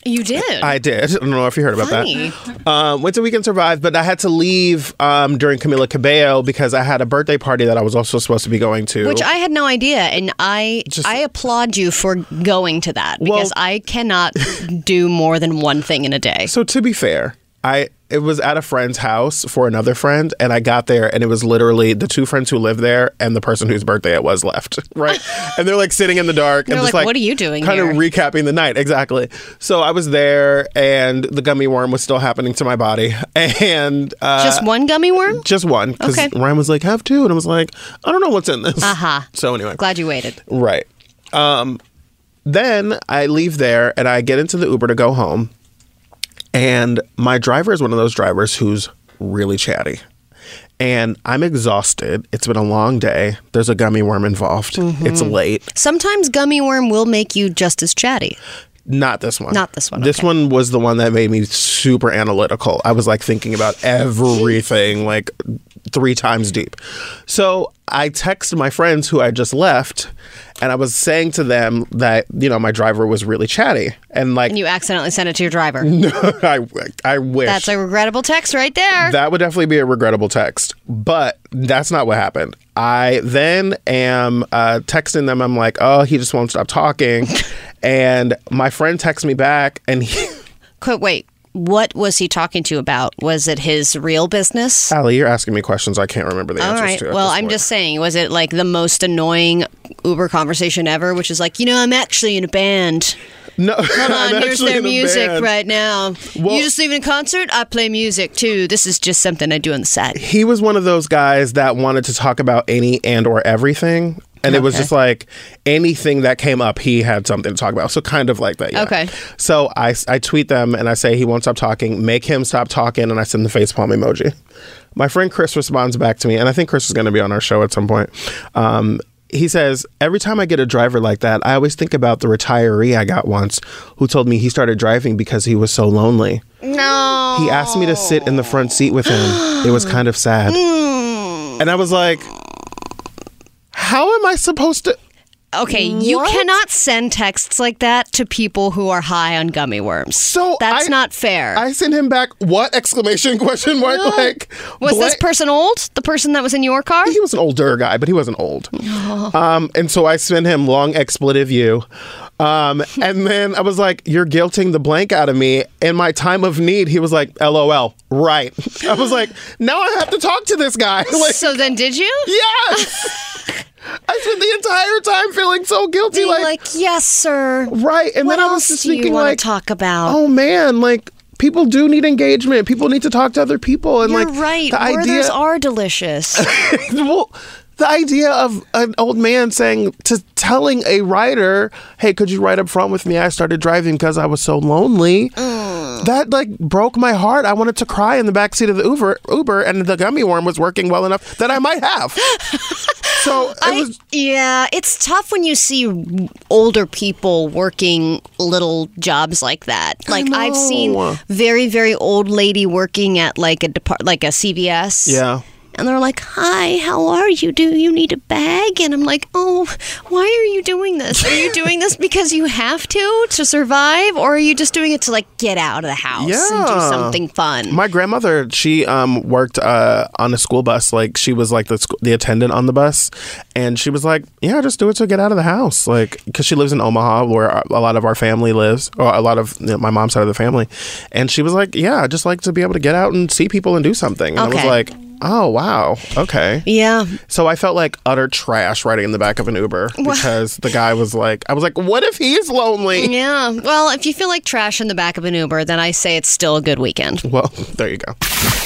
You did. I did. I don't know if you heard about Funny. that. Um, went to We Can Survive, but I had to leave um, during Camila Cabello because I had a birthday party that I was also supposed to be going to. Which I had no idea, and I Just- I applaud you for going to that Well- because I cannot do more than one thing in a day. so to be fair, I it was at a friend's house for another friend, and I got there, and it was literally the two friends who lived there and the person whose birthday it was left, right? and they're like sitting in the dark and They're just like, like, "What are you doing Kind here?" of recapping the night, exactly. So I was there, and the gummy worm was still happening to my body, and uh, Just one gummy worm? just one because Okay. Ryan was like, "Have two," and I was like, "I don't know what's in this." Uh-huh. So anyway, Glad you waited. Right. Um, then I leave there and I get into the Uber to go home. And my driver is one of those drivers who's really chatty. And I'm exhausted. It's been a long day. There's a gummy worm involved. Mm-hmm. It's late. Sometimes gummy worm will make you just as chatty. Not this one. Not this one, This okay. one was the one that made me super analytical. I was like thinking about everything like three times deep. So I texted my friends who I just left and I was saying to them that, you know, my driver was really chatty. And like And you accidentally sent it to your driver. No, I I wish That's a regrettable text right there. that would definitely be a regrettable text, but that's not what happened. I then am uh, texting them. I'm like, oh, he just won't stop talking. and my friend texts me back, and he, Qu- Wait, what was he talking to you about? Was it his real business? Allie, you're asking me questions I can't remember the All answers right. to. Well, I'm point. just saying, was it like the most annoying Uber conversation ever, which is like, you know, I'm actually in a band. no. Hold on, here's their music right now. Well- you just leaving a concert? I play music too. This is just something I do on the side. He was one of those guys that wanted to talk about any and or everything. And it was just like anything that came up, he had something to talk about. So kind of like that. Yeah. Okay. So I, I tweet them and I say he won't stop talking. Make him stop talking, and I send the facepalm emoji. My friend Chris responds back to me, and I think Chris is going to be on our show at some point. Um, he says, Every time I get a driver like that, I always think about the retiree I got once who told me he started driving because he was so lonely. No. He asked me to sit in the front seat with him. It was kind of sad. And I was like, How am I supposed to? Okay, you cannot send texts like that to people who are high on gummy worms. So that's I- not fair. I sent him back, What? Exclamation question mark. Like, was this person old? The person that was in your car? he was an older guy, but he wasn't old. Um, and so I sent him long expletive you. Um, and then I was like, You're guilting the blank out of me. In my time of need, he was like, LOL. Right. I was like, Now I have to talk to this guy. Like, so then, did you? yes. I spent the entire time feeling so guilty. Being Like, like, yes, sir. right. And what then I was just thinking, like, talk about? oh man, like, people do need engagement. People need to talk to other people. And You're like, right. the idea. Are delicious. well, the idea of an old man saying to telling a writer, "Hey, could you ride up front with me? I started driving because I was so lonely." Mm. That like broke my heart. I wanted to cry in the back seat of the Uber, Uber, and the gummy worm was working well enough that I might have. so it I, was. yeah, it's tough when you see older people working little jobs like that. Like I've seen very very old lady working at like a depart like a CVS. Yeah. And they're like, "Hi, how are you? Do you need a bag?" And I'm like, "Oh, why are you doing this? Are you doing this because you have to to survive, or are you just doing it to like get out of the house and do something fun?" My grandmother, she um, worked uh, on a school bus. Like she was like the sc- the attendant on the bus, and she was like, "Yeah, just do it to get out of the house." Like because she lives in Omaha, where a lot of our family lives, or a lot of you know, my mom's side of the family, and she was like, "Yeah, I just like to be able to get out and see people and do something." And I was like, "Oh wow, okay." yeah, So I felt like utter trash riding in the back of an Uber because the guy was like, I was like, "What if he's lonely?" yeah. Well, if you feel like trash in the back of an Uber, then I say it's still a good weekend. Well, there you go.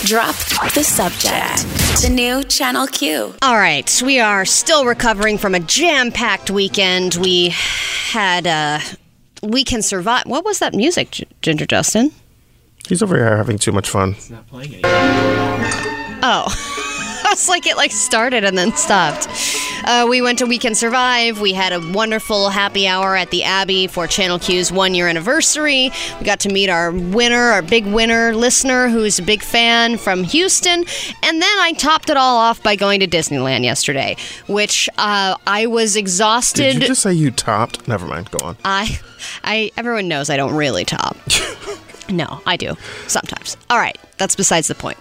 Drop the subject. The new Channel Q. All right, we are still recovering from a jam-packed weekend. We had uh we can survive. What was that music, G- Ginger Justin? He's over here having too much fun. Not playing anymore. Oh. It's like it like started and then stopped. Uh, we went to We Can Survive. We had a wonderful happy hour at the Abbey for Channel Q's one year anniversary. We got to meet our winner, our big winner listener, who's a big fan from Houston. And then I topped it all off by going to Disneyland yesterday, which uh, I was exhausted. Did you just say you topped? Never mind. Go on. I, I, everyone knows I don't really top. no, I do sometimes. All right, that's besides the point.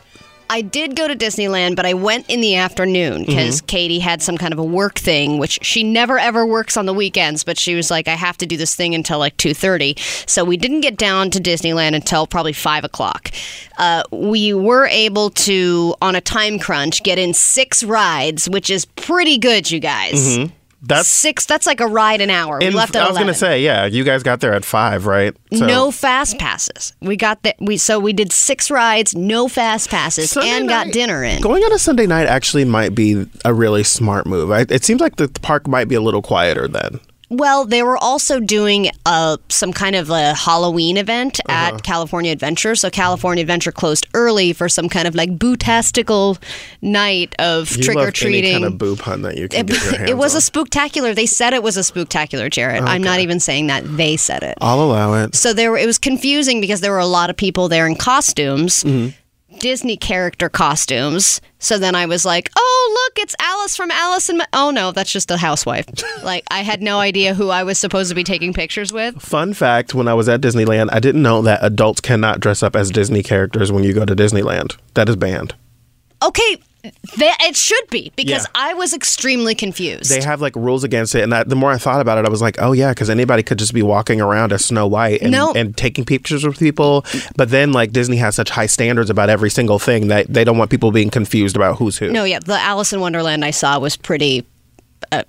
I did go to Disneyland, but I went in the afternoon because Mm-hmm. Katie had some kind of a work thing, which she never ever works on the weekends. But she was like, I have to do this thing until like two thirty. So we didn't get down to Disneyland until probably five o'clock. Uh, we were able to, on a time crunch, get in six rides, which is pretty good, you guys. That's Six. That's like a ride an hour. We in, left at I was 11. gonna say, yeah, you guys got there at five, right? So- no fast passes. We got that. We so we did six rides, no fast passes, Sunday and got dinner in. Going on a Sunday night actually might be a really smart move. I, it seems like the park might be a little quieter then. Well, they were also doing uh, some kind of a Halloween event Uh-huh. at California Adventure. So California Adventure closed early for some kind of like bootastical night of You trick or treating. Kind of boo pun that you can It, get your hands it was on. a spooktacular. They said it was a spooktacular, Jared. I'm not even saying that. They said it. I'll allow it. So there, it was confusing because there were a lot of people there in costumes, Mm-hmm. Disney character costumes. So then I was like, "Oh, look, it's Alice from Alice and." Ma-. Oh no, that's just a housewife. like I had no idea who I was supposed to be taking pictures with. Fun fact: When I was at Disneyland, I didn't know that adults cannot dress up as Disney characters when you go to Disneyland. That is banned. Okay, that, it should be because Yeah. I was extremely confused. They have like rules against it, and that, the more I thought about it, I was like, "Oh yeah," because anybody could just be walking around as Snow White and, No. and taking pictures with people. But then, like Disney has such high standards about every single thing that they don't want people being confused about who's who. no, yeah, the Alice in Wonderland I saw was pretty. Uh,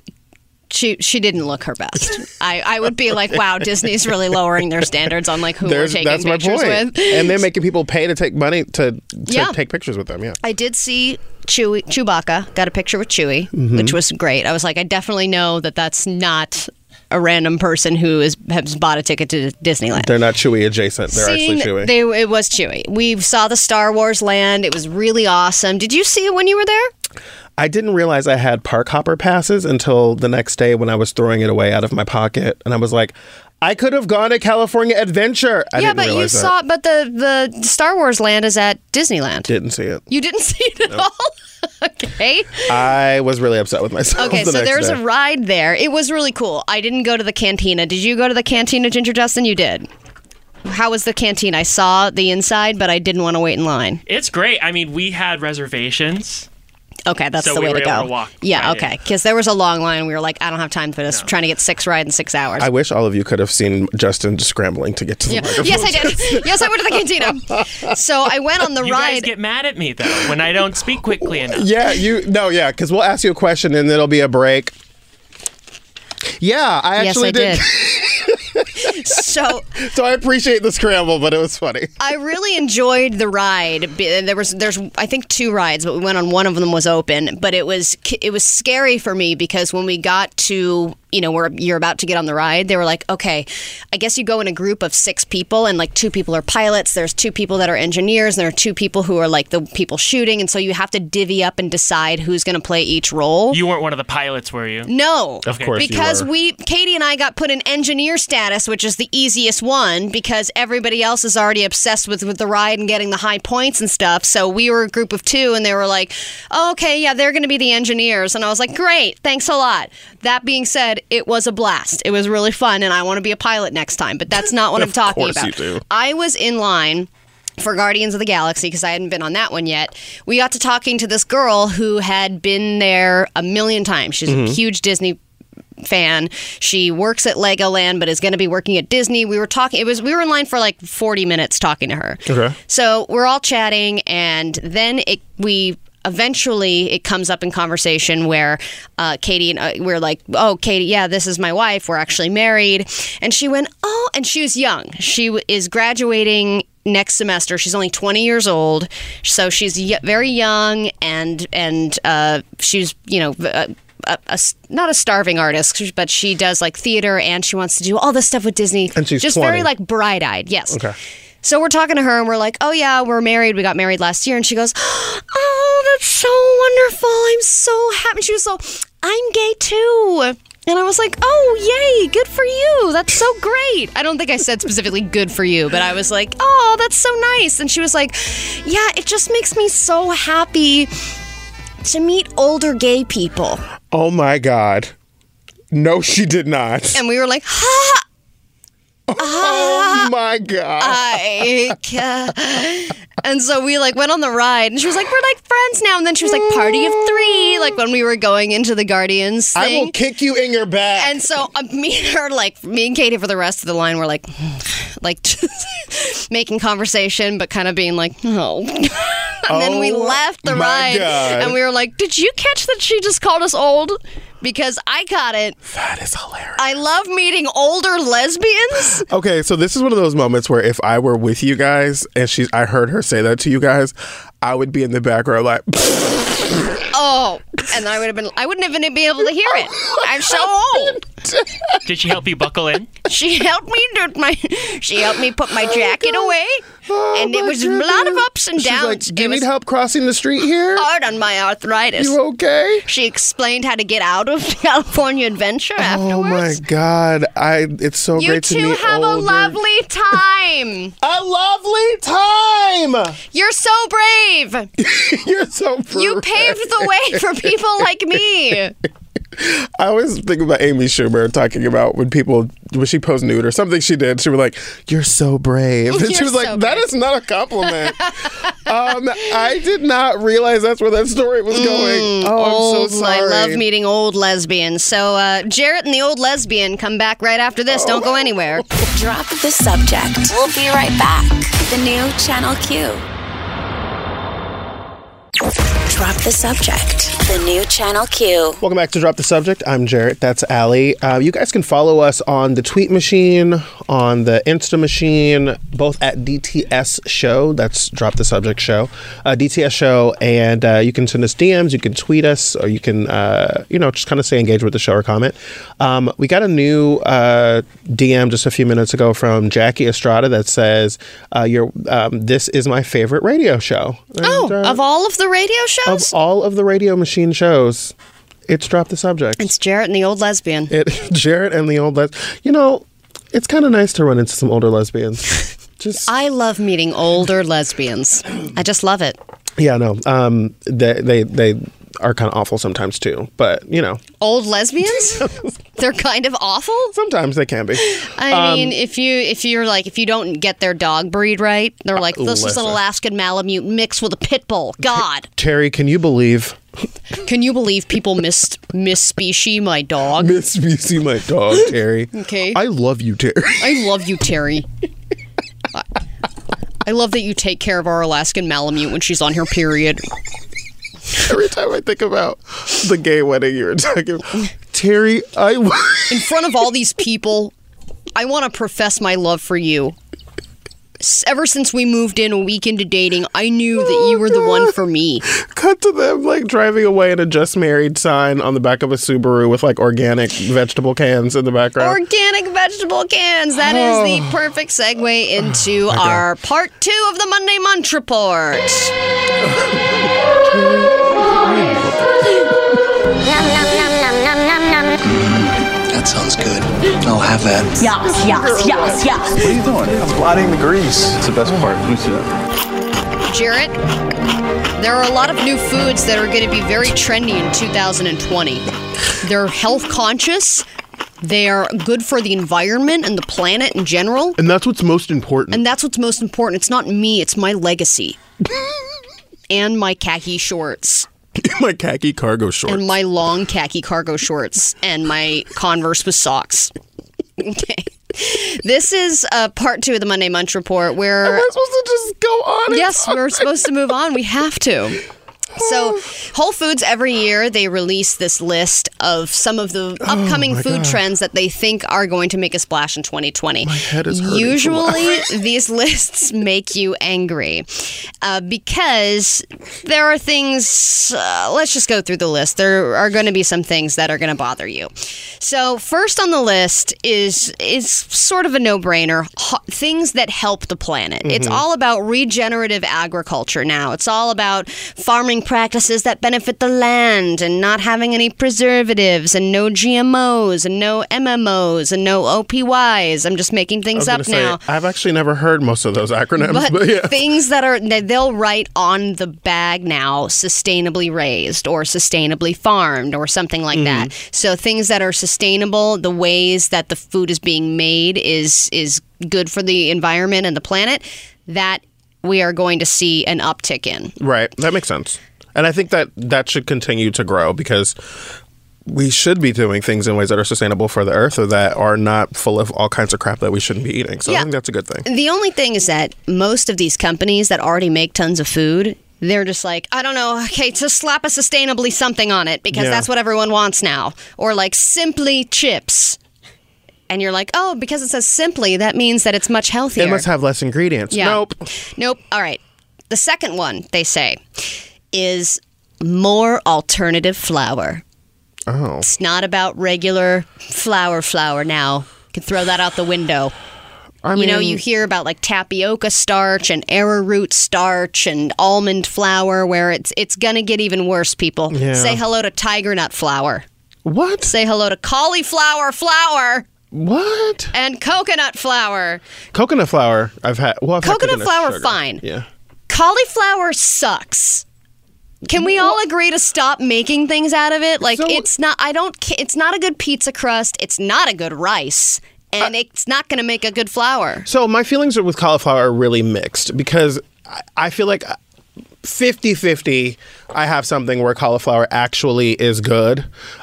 she she didn't look her best. I, I would be like, wow, Disney's really lowering their standards on like who There's, we're taking that's my pictures point. with. and they're making people pay to take money to, to Yeah. take pictures with them. Yeah. I did see Chewie, Chewbacca, got a picture with Chewie, Mm-hmm. which was great. I was like, I definitely know that that's not a random person who is, has bought a ticket to Disneyland. They're not Chewy adjacent. They're Seeing- actually Chewy. They, it was Chewy. We saw the Star Wars land. It was really awesome. Did you see it when you were there? I didn't realize I had park hopper passes until the next day when I was throwing it away out of my pocket, and I was like, I could have gone to California Adventure. I yeah, didn't but you realize that. saw. But the the Star Wars land is at Disneyland. Didn't see it. you didn't see it at all. okay. I was really upset with myself. Okay, the so next there's day. a ride there. It was really cool. I didn't go to the cantina. Did you go to the cantina, Ginger Justin? You did. How was the canteen? I saw the inside, but I didn't want to wait in line. It's great. I mean, we had reservations. Okay, that's So the we way were to able go. to walk yeah, right okay. in. Because there was a long line. We were like, I don't have time for this. Trying to get six rides in six hours. I wish all of you could have seen Justin scrambling to get to the Yeah. microphone. Yes, I did. yes, I went to the cantina. So I went on the ride. You guys get mad at me though when I don't speak quickly enough. Yeah, you no, yeah, because we'll ask you a question and it'll be a break. Yeah, I yes, actually I did. so So I appreciate the scramble, but it was funny. I really enjoyed the ride. There was there's I think two rides, but we went on one of them was open, but it was it was scary for me because when we got to you know where you're about to get on the ride, they were like, okay, I guess you go in a group of six people, and like two people are pilots. There's two people that are engineers, and there are two people who are like the people shooting, and so you have to divvy up and decide who's going to play each role. You weren't one of the pilots, were you? No, Of course you because were. we, Katie and I, got put in engineer status, which is the easiest one because everybody else is already obsessed with with the ride and getting the high points and stuff. So we were a group of two, and they were like, oh, "Okay, yeah, they're going to be the engineers," and I was like, "Great, thanks a lot." That being said, it was a blast. It was really fun, and I want to be a pilot next time. But that's not what I'm talking about. you do. I was in line for Guardians of the Galaxy because I hadn't been on that one yet. We got to talking to this girl who had been there a million times. She's Mm-hmm. a huge Disney fan. She works at Legoland but is going to be working at Disney. We were talking it was we were in line for like 40 minutes talking to her. Okay. So, we're all chatting and then it we eventually it comes up in conversation where uh, Katie and uh, we're like, "Oh, Katie, yeah, this is my wife. We're actually married." And she went, "Oh," and she was young. She w- is graduating next semester. She's only 20 years old, so she's y- very young and and uh, she's you know. A, a, a not a starving artist, but she does like theater and she wants to do all this stuff with Disney. And she's just 20. very like bright eyed. Yes. Okay. So we're talking to her and we're like, oh yeah, we're married. We got married last year. And she goes, oh, that's so wonderful. I'm so happy. She was so, I'm gay too. And I was like, oh, yay, good for you. That's so great. I don't think I said specifically good for you, but I was like, oh, that's so nice. And she was like, yeah, it just makes me so happy to meet older gay people. Oh my god. No, she did not. And we were like, ha, oh my god. I And so we like went on the ride, and she was like, "We're like friends now." And then she was like, "Party of three, like when we were going into the Guardians I will kick you in your back. And so uh, me and her, like me and Katie, for the rest of the line, were like, like just making conversation, but kind of being like, no. and then we Oh, left the my ride, God. and we were like, did you catch that she just called us old? Because I got it. that is hilarious. I love meeting older lesbians. Okay, so this is one of those moments where if I were with you guys and she's, I heard her say that to you guys, I would be in the background like, Oh, and I would have been. I wouldn't even be able to hear it. I'm so old. Did she help you buckle in? She helped me do my. She helped me put my jacket away, Oh and it was a lot of ups and She's downs. like, do you need help crossing the street here? hard on my arthritis. You okay? She explained how to get out of California Adventure afterwards. Oh my god! I it's so You great to meet You two have older- a lovely time. a lovely time. You're so brave. You're so brave. You paved the way for people like me. I always think about Amy Schumer talking about when people when she posed nude or something she did. She was like, "You're so brave," and she You're was like, so "That brave." is not a compliment." um, I did not realize that's where that story was going. oh, I'm so sorry. I love meeting old lesbians. So uh, Jarrett and the old lesbian come back right after this. Don't go anywhere. Drop the subject. We'll be right back. The new Channel Q. Drop the subject. The new Channel Q. Welcome back to Drop the Subject. I'm Jarrett. That's Allie. Uh, you guys can follow us on the Tweet Machine, on the Insta Machine, both at DTS Show. That's Drop the Subject Show. Uh, DTS Show. And uh, you can send us DMs, you can tweet us, or you can, uh, you know, just kind of stay engaged with the show or comment. Um, we got a new uh, DM just a few minutes ago from Jackie Estrada that says, uh, your, um, This is my favorite radio show. Oh, And, uh, of all of the radio of all of the radio machine shows, it's Drop the Subject. it's Jarrett and the old lesbian. It Jarrett and the old Lesbian. You know, it's kind of nice to run into some older lesbians. Just I love meeting older lesbians. I just love it. yeah, no. Um, they they they are kind of awful sometimes too. But you know, Old lesbians? They're kind of awful. sometimes they can be. I Um, mean, if you if you're like if you don't get their dog breed right, they're like this is an. Alaskan Malamute mixed with a pit bull. God, Terry, can you believe can you believe people miss miss species my dog? Miss see my dog, Terry? Okay. I love you, Terry. I love you, Terry. I- I love that you take care of our Alaskan Malamute when she's on her period. Every time I think about the gay wedding you were talking about, Terry, I. In front of all these people, I want to profess my love for you. Ever since we moved in a week into dating, I knew that you were the one for me. cut to them like driving away in a just married sign on the back of a Subaru with like organic vegetable cans in the background. Organic vegetable cans. That is the perfect segue into our part two of the Monday Munch Report. That sounds good. I'll have that. Yes, yes, yes, yes. What are you doing? I'm blotting the grease. It's the best part. Let me see that. Jarrett, there are a lot of new foods that are going to be very trendy in 2020. They're health conscious. They are good for the environment and the planet in general. and that's what's most important. And that's what's most important. It's not me, it's my legacy. and my khaki shorts. my khaki cargo shorts. And my long khaki cargo shorts. And my Converse with socks. Okay. This is uh, part two of the Monday Munch Report where. Am I supposed to just go on? Yes, we're supposed to move on. We have to. So, Whole Foods every year they release this list of some of the upcoming food trends that they think are going to make a splash in 2020. My head is hurting Usually, these lists make you angry uh, because there are things. Uh, let's just go through the list. There are going to be some things that are going to bother you. So, first on the list is is sort of a no-brainer. Ho- things that help the planet. It's all about regenerative agriculture now. It's all about farming practices that benefit the land and not having any preservatives and no GMOs and no MMOs and no OPYs. I'm just making things up say, now I've actually never heard most of those acronyms, but, but, yeah. things that are that they'll write on the bag now sustainably raised or sustainably farmed or something like that Mm-hmm. so things that are sustainable the ways that the food is being made is is good for the environment and the planet that we are going to see an uptick in. Right. That makes sense. And I think that that should continue to grow because we should be doing things in ways that are sustainable for the earth or that are not full of all kinds of crap that we shouldn't be eating. So I think that's a good thing. The only thing is that most of these companies that already make tons of food, they're just like, I don't know, okay, just slap a sustainably something on it because Yeah. that's what everyone wants now. Or like simply chips. And you're like, oh, because it says simply, that means that it's much healthier. It must have less ingredients. Yeah. Nope. Nope. All right. The second one, they say, is more alternative flour. Oh. It's not about regular flour flour now. You can throw that out the window. I mean, you know, you hear about like tapioca starch and arrowroot starch and almond flour where it's it's gonna get even worse, people. Yeah. Say hello to tiger nut flour. What? Say hello to cauliflower flour What? and coconut flour. Coconut flour. I've had. Well, I've had Coconut flour, sugar. fine. Yeah. Cauliflower sucks. Can we all agree to stop making things out of it? Like So- it's not I don't it's not a good pizza crust, it's not a good rice, and it's not going to make a good flour. So my feelings with cauliflower are really mixed because I- I feel like 50 50, I have something where cauliflower actually is good.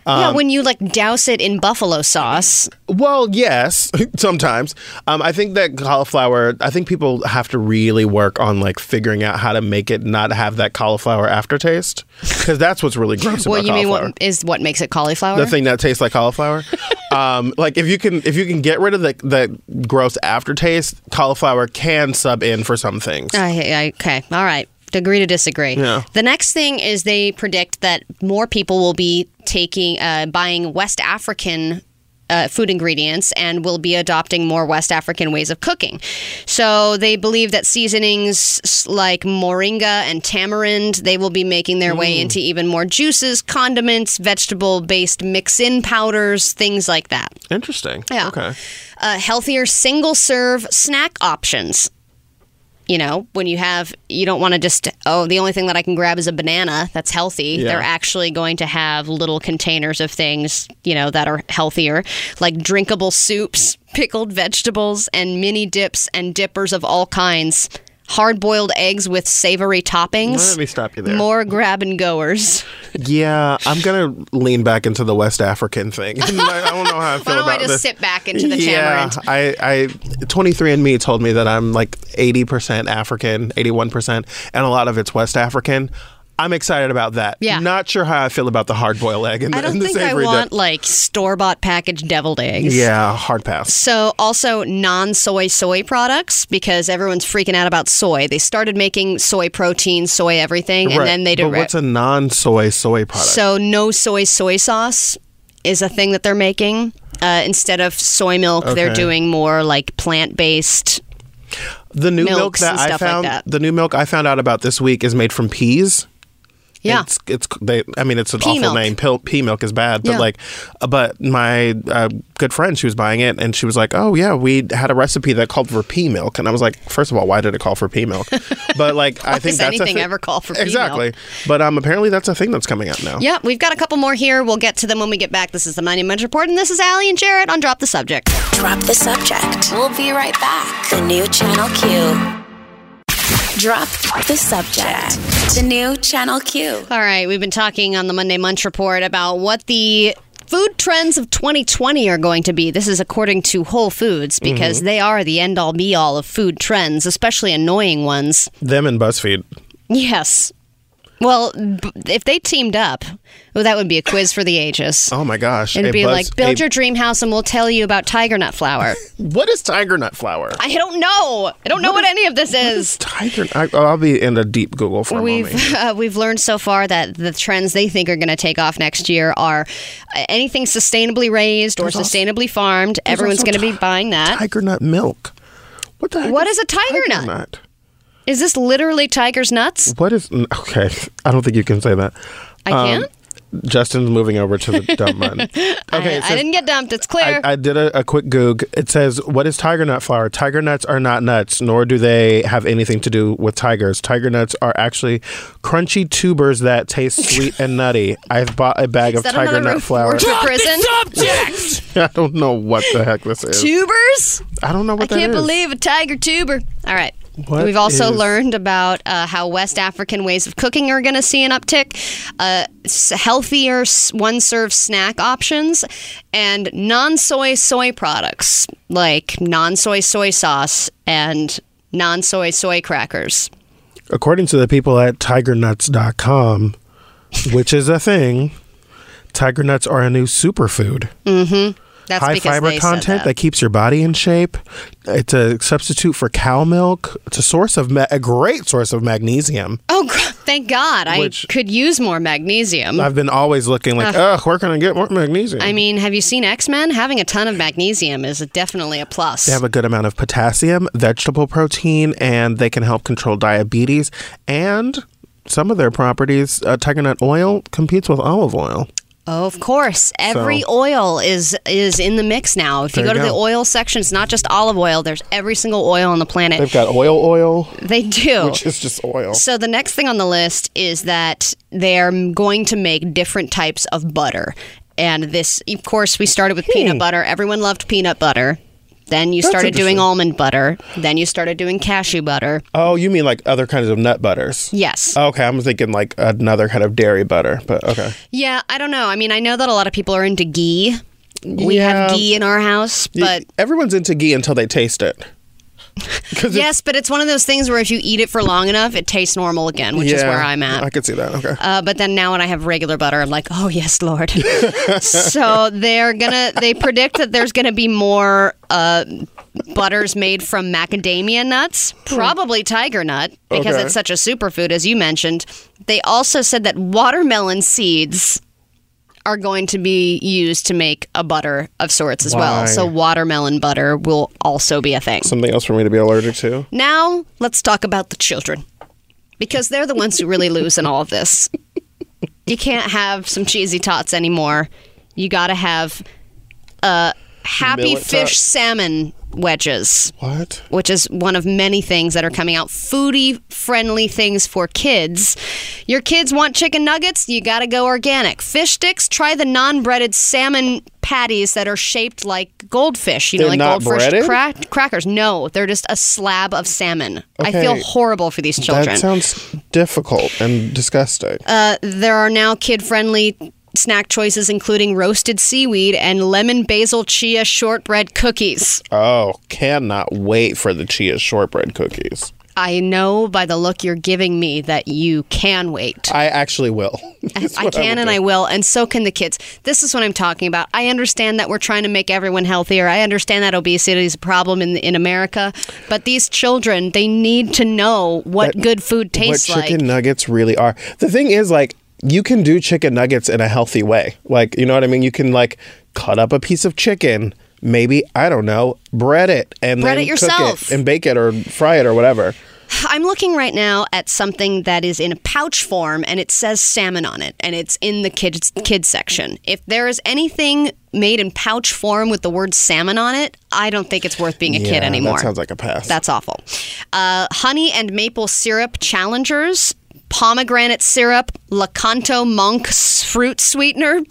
Um, yeah, when you like douse it in buffalo sauce. Well, yes, sometimes. Um, I think that cauliflower, I think people have to really work on like figuring out how to make it not have that cauliflower aftertaste because that's what's really gross What about you mean what is what makes it cauliflower? the thing that tastes like cauliflower. um, like if you can if you can get rid of the the gross aftertaste, cauliflower can sub in for some things. I, I, okay, all right. Agree to disagree. Yeah. The next thing is they predict that more people will be taking, uh, buying West African. Uh, food ingredients and will be adopting more West African ways of cooking. So they believe that seasonings like moringa and tamarind they will be making their way into even more juices, condiments, vegetable-based mix-in powders, things like that. Interesting. Yeah. Okay. uh, healthier single serve snack options. You know, when you have, you don't want to just, oh, the only thing that I can grab is a banana that's healthy. Yeah. They're actually going to have little containers of things, you know, that are healthier, like drinkable soups, pickled vegetables, and mini dips and dippers of all kinds. Hard boiled eggs with savory toppings. Let me stop you there. More grab and goers. Yeah, I'm gonna lean back into the West African thing. I don't know how I feel Why don't about I just this. sit back into the yeah, tamarind? I, I 23andMe told me that I'm like 80% African, 81%, and a lot of it's West African. I'm excited about that. Yeah. Not sure how I feel about the hard boiled egg and I the, don't and the think I want dip. like store bought packaged deviled eggs. Yeah, hard pass. So also non-soy soy products because everyone's freaking out about soy. They started making soy protein, soy everything, and then they But did. what's a non-soy soy product? so no soy soy sauce is a thing that they're making. Uh, instead of soy milk, they're doing more like plant-based. the new milk that I stuff like found, that. the new milk I found out about this week is made from peas. Yeah, It's it's they. I mean, it's an Pea awful milk. name. Pil, pea milk is bad, but Yeah. like, but my uh, good friend, she was buying it, and she was like, "Oh yeah, we had a recipe that called for pea milk," and I was like, first of all, why did it call for pea milk?" But like, I think does that's a anything thi- ever call for pea milk? exactly. But um, apparently that's a thing that's coming out now. yeah. We've got a couple more here. We'll get to them when we get back. This is the Monday Munch Report, and this is Allie and Jarrett on Drop the Subject. Drop the subject. We'll be right back. The new Channel Q. Drop the subject. The new Channel Q. All right, we've been talking on the Monday Munch Report about what the food trends of 2020 are going to be. This is according to Whole Foods because mm-hmm. they are the end all be all of food trends, especially annoying ones. Them and BuzzFeed. Yes. Well, b- if they teamed up, well, that would be a quiz for the ages. Oh my gosh! It'd A be Buzz- like, build a- your dream house and we'll tell you about tiger nut flour. What is tiger nut flour? I don't know. I don't know what any of this is. Tiger. I, I'll be in a deep Google for a moment. We've uh, we've learned so far that the trends they think are going to take off next year are uh, anything sustainably raised or There's also- sustainably farmed. Everyone's going to be buying that. Tiger nut milk. What the heck? What is a tiger nut? Is this literally tiger's nuts? What is okay? I don't think you can say that. I Um, can't. Justin's moving over to the dump button. Okay, I, it I didn't get dumped. It's clear. I, I did a, a quick goog. It says, "What is tiger nut flour? Tiger nuts are not nuts, nor do they have anything to do with tigers. Tiger nuts are actually crunchy tubers that taste sweet and nutty. I've bought a bag is of that tiger another nut word flour. for prison? I don't know what the heck this is. Tubers? I don't know I what that can't is. believe a tiger tuber. All right. What We've also is- learned about uh, how West African ways of cooking are going to see an uptick, uh, healthier one serve snack options, and non soy soy products like non soy soy sauce and non soy soy crackers. According to the people at tigernuts.com, which is a thing, tiger nuts are a new superfood. That's High fiber content that. that. keeps your body in shape. It's a substitute for cow milk. It's a source of ma- a great source of magnesium. Oh, thank God. Which- I could use more magnesium. I've been always looking like, ugh, where can I get more magnesium? I mean, have you seen X Men? Having a ton of magnesium is definitely a plus. They have a good amount of potassium, vegetable protein, and they can help control diabetes. And some of their properties, uh, tiger nut oil competes with olive oil. Oh, of course. Every So- oil is is in the mix now. If you go you to the oil section, it's not just olive oil. There's every single oil on the planet. They've got oil oil, They do. which is just oil. So the next thing on the list is that they're going to make different types of butter. And this, of course, we started with peanut butter. Everyone loved peanut butter. Then you. That's started doing almond butter. Then you started doing cashew butter. Oh, you mean like other kinds of nut butters? Yes. Okay, I'm thinking like another kind of dairy butter, but okay. Yeah, I don't know. I mean, I know that a lot of people are into ghee. We Yeah. have ghee in our house, but everyone's into ghee until they taste it. Yes, but it's one of those things where if you eat it for long enough, it tastes normal again, which is yeah, where I'm at. I could see that. Okay. Uh, but then now when I have regular butter, I'm like, oh yes, Lord. so they're gonna. They predict that there's gonna be more uh, butters made from macadamia nuts, probably tiger nut, because Okay. it's such a superfood, as you mentioned. They also said that watermelon seeds are going to be used to make a butter of sorts as Why? well. So watermelon butter will also be a thing. Something else for me to be allergic to. Now, let's talk about the children. Because they're the ones who really lose in all of this. You can't have some cheesy tots anymore. You got to have uh, happy fish salmon wedges, What? which is one of many things that are coming out. Foodie friendly things for kids. Your kids want chicken nuggets? You got to go organic. Fish sticks? Try the non breaded salmon patties that are shaped like goldfish. You know, They're like goldfish cra- crackers. No, they're just a slab of salmon. I feel horrible for these children. That sounds difficult and disgusting. Uh, there are now kid friendly snack choices, including roasted seaweed and lemon basil chia shortbread cookies. oh, cannot wait for the chia shortbread cookies. I know by the look you're giving me that you can wait. I actually will. I can will and do. I will, and so can the kids. This is what I'm talking about. I understand that we're trying to make everyone healthier. I understand that obesity is a problem in in America, but these children they need to know what That- good food tastes like. what chicken like. nuggets really are. The thing is, like, you can do chicken nuggets in a healthy way. Like, you know what I mean? You can like cut up a piece of chicken, maybe I don't know, bread it and Bread then it yourself. cook it and bake it or fry it or whatever. I'm looking right now at something that is in a pouch form and it says salmon on it and it's in the kids kids section. If there is anything made in pouch form with the word salmon on it, I don't think it's worth being a Yeah, kid anymore. That sounds like a pass. That's awful. Uh, honey and maple syrup challengers, pomegranate syrup, Lakanto monk fruit sweetener,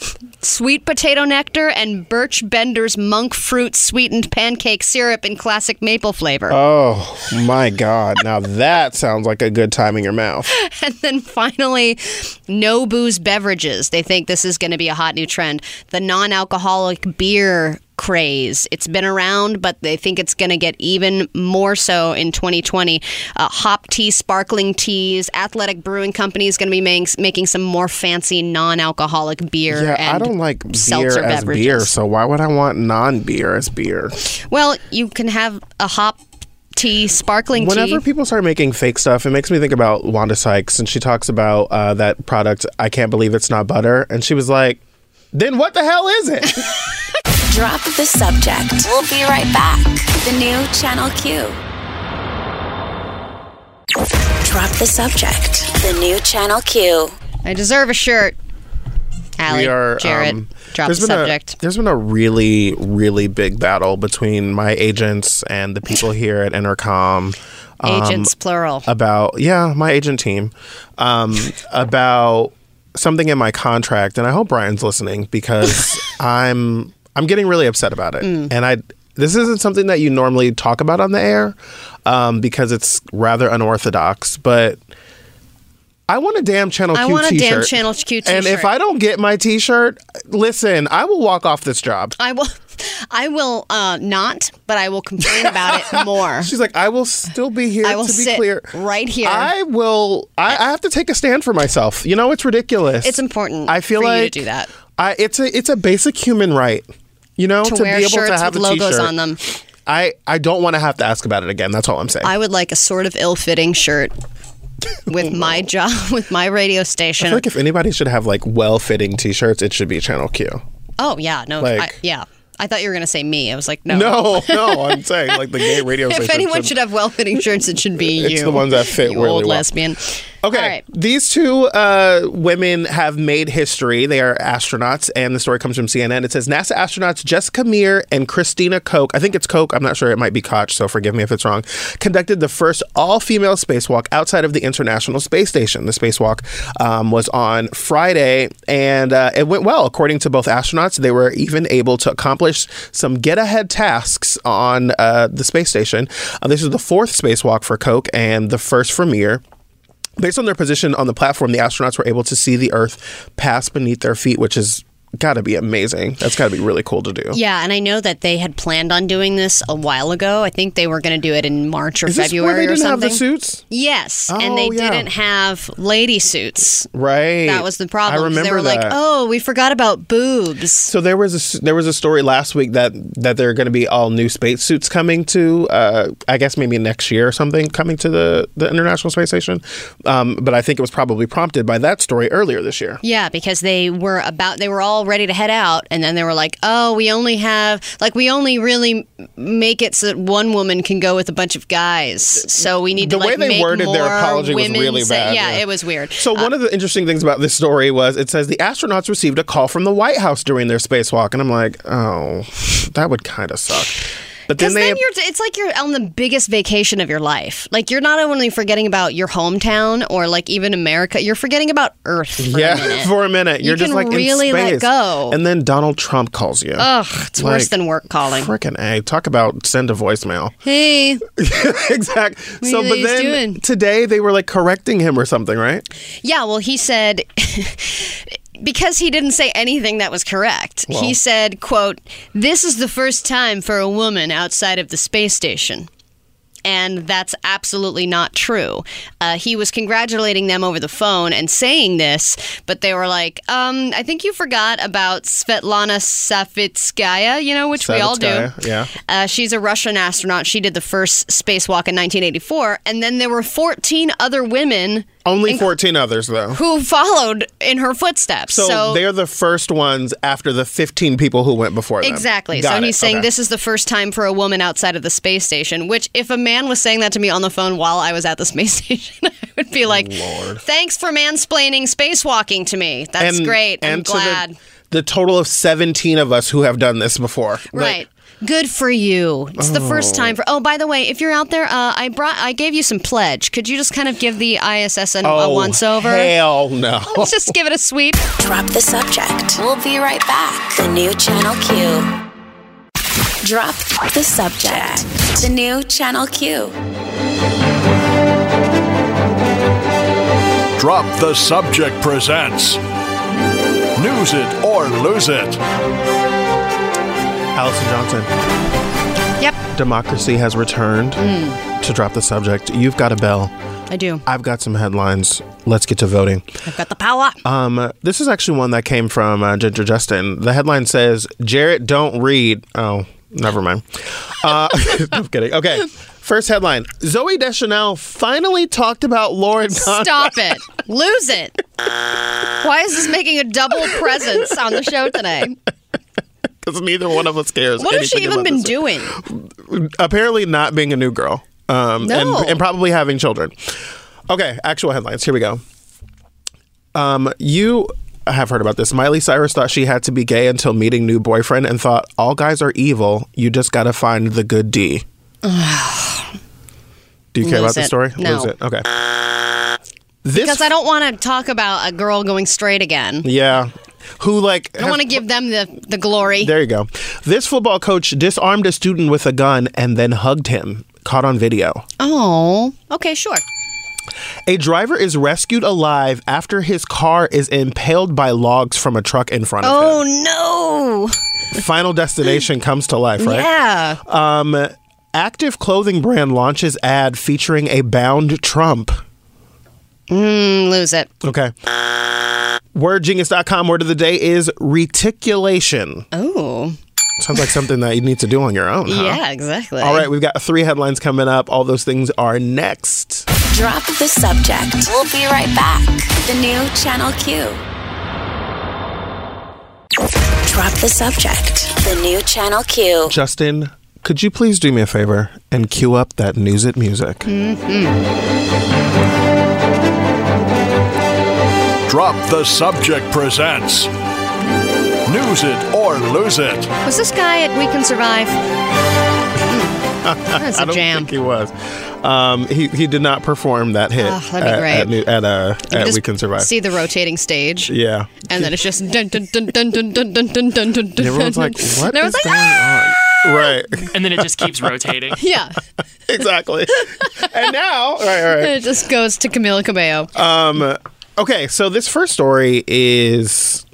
sweet potato nectar, and Birch Bender's monk fruit sweetened pancake syrup in classic maple flavor. Oh my god! Now that sounds like a good time in your mouth. And then finally, no booze beverages. They think this is going to be a hot new trend. The non alcoholic beer craze. It's been around, but they think it's going to get even more so in 2020. Uh, hop tea, sparkling teas, Athletic Brewing Company is going to be making, making some more fancy non alcoholic beer. Yeah, I don't like beer seltzer as beverages. beer, so why would I want non-beer as beer? Well, you can have a hop tea, sparkling Whenever tea. people start making fake stuff, it makes me think about Wanda Sykes, and she talks about uh, that product. I can't believe it's not butter, and she was like, "Then what the hell is it?" Drop the subject. We'll be right back. The new Channel Q. Drop the subject. The new Channel Q. I deserve a shirt. Allie, we are Jarrett, um, drop the there's been a- subject. there's been a really, really big battle between my agents and the people here at Entercom. um, Agents, plural. about yeah my agent team um, about something in my contract and i hope brian's listening because i'm i'm getting really upset about it Mm. and i this isn't something that you normally talk about on the air um, because it's rather unorthodox, but. I want a damn Channel I Q want a t-shirt. damn Channel Q And if. I don't get my t-shirt, listen, I will walk off this job. I will. I will uh, not, but I will complain about it more. She's like, I will still be here I will to be sit clear. right here. I will. I, I have to take a stand for myself. You know, it's ridiculous. It's important I feel for you to do that. I, it's a it's a basic human right. You know, to, to, wear be able shirts to have with a logos t-shirt. on them. I I don't want to have to ask about it again. That's all I'm saying. I would like a sort of ill-fitting shirt with my job, with my radio I station. feel like if anybody should have like well-fitting t-shirts, it should be Channel Q. oh yeah, no, Like- I, yeah. I thought you were gonna say me. I was like, no, No, no, I'm saying like the gay radio If anyone should have well-fitting shirts, it should be you. It's the ones that fit you really old well. lesbian. Okay, right. these two uh, women have made history. They are astronauts, and the story comes from CNN. It says NASA astronauts Jessica Meir and Christina Koch, I think it's Koch, I'm not sure, it might be Koch, so forgive me if it's wrong, conducted the first all female spacewalk outside of the International Space Station. The spacewalk um, was on Friday, and uh, it went well. According to both astronauts, they were even able to accomplish some get ahead tasks on uh, the space station. Uh, this is the fourth spacewalk for Koch and the first for Meir. Based on their position on the platform, the astronauts were able to see the Earth pass beneath their feet, which is got to be amazing. That's got to be really cool to do. Yeah, and I know that they had planned on doing this a while ago. I think they were going to do it in March or Is this February where they or didn't have something. the suits? Yes, Oh, and they yeah. didn't have lady suits. Right. That was the problem. I remember they were like, that. "Oh, we forgot about boobs." So there was a there was a story last week that that there are going to be all new space suits coming to uh, I guess maybe next year or something coming to the the International Space Station. Um, but I think it was probably prompted by that story earlier this year. Yeah, because they were about they were all ready to head out and then they were like, "Oh, we only have like we only really make it so that one woman can go with a bunch of guys. So we need The to like way they make worded their apology was women really say- bad, Yeah, yeah. it was weird. So one of the interesting things about this story was it says the astronauts received a call from the White House during their spacewalk, and I'm like, oh, that would kind of suck. But then then you're, it's like you're on the biggest vacation of your life. Like you're not only forgetting about your hometown or like even America, you're forgetting about Earth for yeah a minute. for a minute You you're just can like really in let go. and then Donald Trump calls you. Ugh, it's worse than work calling. Frickin' a! Talk about send a voicemail. Hey, exact. So, but then doing? today they were like correcting him or something, right? Yeah, well, he said because he didn't say anything that was correct. Well. He said, "quote This is the first time for a woman outside of the space station." And that's absolutely not true. Uh, he was congratulating them over the phone and saying this, but they were like, um, I think you forgot about Svetlana Savitskaya, you know, which we all do. Yeah. Uh, she's a Russian astronaut. She did the first spacewalk in 1984. And then there were 14 other women Only Inc- 14 others though. who followed in her footsteps. So, So, they're the first ones after the 15 people who went before them. exactly. Got so it. he's saying Okay. this is the first time for a woman outside of the space station. Which, if a man was saying that to me on the phone while I was at the space station, I would be like, Lord. "Thanks for mansplaining spacewalking to me. That's great. I'm and glad." the, the total of 17 of us who have done this before. Like, Right. Good for you. It's the first time for. Oh, by the way, if you're out there, uh, I brought, I gave you some pledge. Could you just kind of give the ISS an, a oh, once over? Hell no. Let's just give it a sweep. Drop the subject. We'll be right back. The new Channel Q. Drop the subject. The new Channel Q. Drop the Subject presents News It or Lose It. Allison Johnson. Yep, Democracy has returned Mm. to drop the subject. You've got a bell. I do. I've got some headlines. Let's get to voting. I've got the power. Um, this is actually one that came from uh, Ginger Justin. The headline says, "Jarrett don't read." Oh, never mind. Uh, I'm kidding. Okay. First headline: Zooey Deschanel finally talked about Lauren Conrad. Stop it. Lose it. Why is this making a double presence on the show today? Because neither one of us cares. What has she even been doing? Apparently, not being a new girl. Um, No. and, and probably having children. Okay, actual headlines. Here we go. Um, you have heard about this. Miley Cyrus thought she had to be gay until meeting new boyfriend and thought all guys are evil. You just got to find the good D. Do you care Lose about the story? No. Lose it. Okay. This Because I don't want to talk about a girl going straight again. Yeah. Who like I want to give them the, the glory. There you go. This football coach disarmed a student with a gun and then hugged him. Caught on video. Oh, okay, sure. A driver is rescued alive after his car is impaled by logs from a truck in front of him. Oh no! Final destination comes to life, right? Yeah. Um, active clothing brand launches ad featuring a bound Trump. Mm, lose it. Okay. WordGenius.com word of the day is reticulation. Oh. Sounds like something that you need to do on your own. huh? Yeah, exactly. All right, we've got three headlines coming up. All those things are next. Drop the subject. We'll be right back. The new Channel Q. Drop the subject. The new Channel Q. Justin, could you please do me a favor and cue up that News It music? Drop the Subject presents News It or Lose It. Was this guy at We Can Survive? Mm, That's I a don't jam. think he was. Um, he he did not perform that hit Oh, that'd be at, great. at, New- at, uh, You at just We Can Survive. See the rotating stage. yeah. And then it's just dun dun dun dun dun dun dun dun dun dun. And everyone's like, what And is everyone's like, going "Ah!" on? Right. And then it just keeps rotating. Yeah. exactly. and now, all right, all right. And it just goes to Camila Cabello. Um, okay, so this first story is,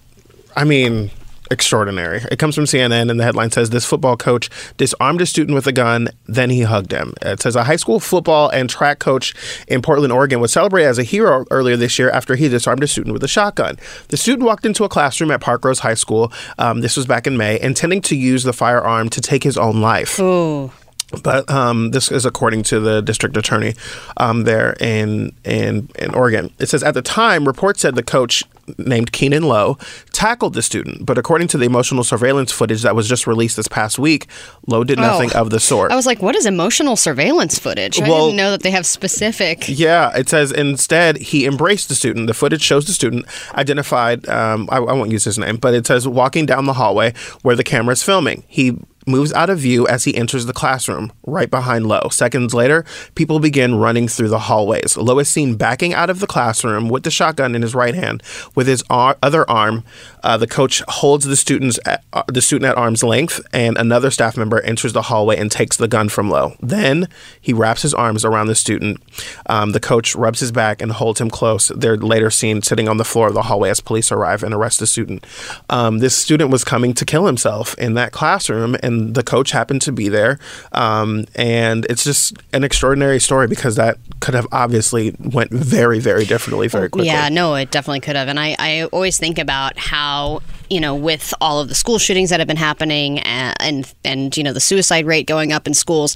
I mean, extraordinary. It comes from CNN, and the headline says this football coach disarmed a student with a gun, then he hugged him. It says a high school football and track coach in Portland, Oregon, was celebrated as a hero earlier this year after he disarmed a student with a shotgun. The student walked into a classroom at Parkrose High School. Um, this was back in May, intending to use the firearm to take his own life. Ooh. But um, this is according to the district attorney um, there in, in in Oregon. It says at the time, reports said the coach named Keenan Lowe tackled the student, but according to the emotional surveillance footage that was just released this past week, Lowe did nothing Oh. of the sort. I was like, what is emotional surveillance footage? I Well- didn't know that they have specific. Yeah, it says instead he embraced the student. The footage shows the student identified. Um, I, I won't use his name, but it says walking down the hallway where the camera is filming. He moves out of view as he enters the classroom, right behind Lowe. Seconds later, people begin running through the hallways. Lowe is seen backing out of the classroom with the shotgun in his right hand. With his ar- other arm, uh, the coach holds the student's at, uh, the student at arm's length, and another staff member enters the hallway and takes the gun from Lowe. Then he wraps his arms around the student. Um, the coach rubs his back and holds him close. They're later seen sitting on the floor of the hallway as police arrive and arrest the student. Um, this student was coming to kill himself in that classroom, and the coach happened to be there. Um, and it's just an extraordinary story because that could have obviously went very, very differently, very quickly. Yeah, no, it definitely could have. And I, I always think about you know, with all of the school shootings that have been happening and, and, and you know, the suicide rate going up in schools,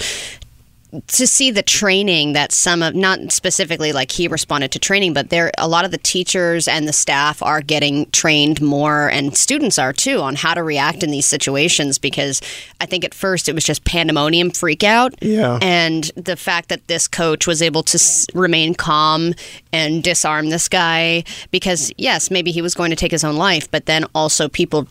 to see the training that some of not specifically like he responded to training but there a lot of the teachers and the staff are getting trained more and students are too on how to react in these situations because i think at first it was just pandemonium freak out Yeah. and the fact that this coach was able to s- remain calm and disarm this guy because yes maybe he was going to take his own life but then also people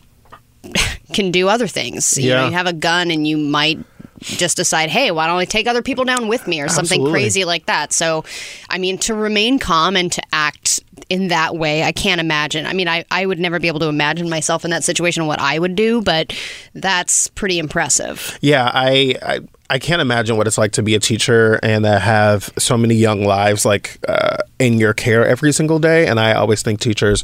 can do other things. You know, Yeah. you have a gun and you might just decide, hey, why don't I take other people down with me or something Absolutely. crazy like that. So, I mean, to remain calm and to act in that way, I can't imagine. I mean, I, I would never be able to imagine myself in that situation, what I would do, but that's pretty impressive. Yeah, I, I I can't imagine what it's like to be a teacher and uh, have so many young lives like uh, in your care every single day. And I always think teachers,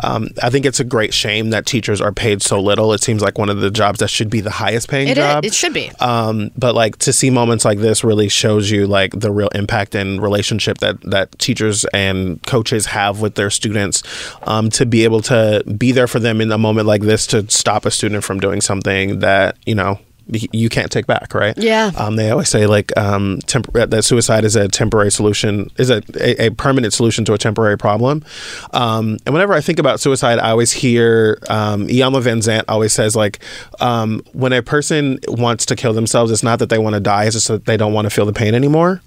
um, I think it's a great shame that teachers are paid so little. It seems like one of the jobs that should be the highest paying It is- job. it should be. Um, but like to see moments like this really shows you like the real impact and relationship that that teachers and coaches have with their students. Um, to be able to be there for them in a moment like this to stop a student from doing something that you know you can't take back, right? Yeah. Um, they always say like um, temp- that suicide is a temporary solution, is a, a, a permanent solution to a temporary problem. Um, and whenever I think about suicide, I always hear um, Iyanla Vanzant always says like um, when a person wants to kill themselves, it's not that they want to die, it's just that they don't want to feel the pain anymore.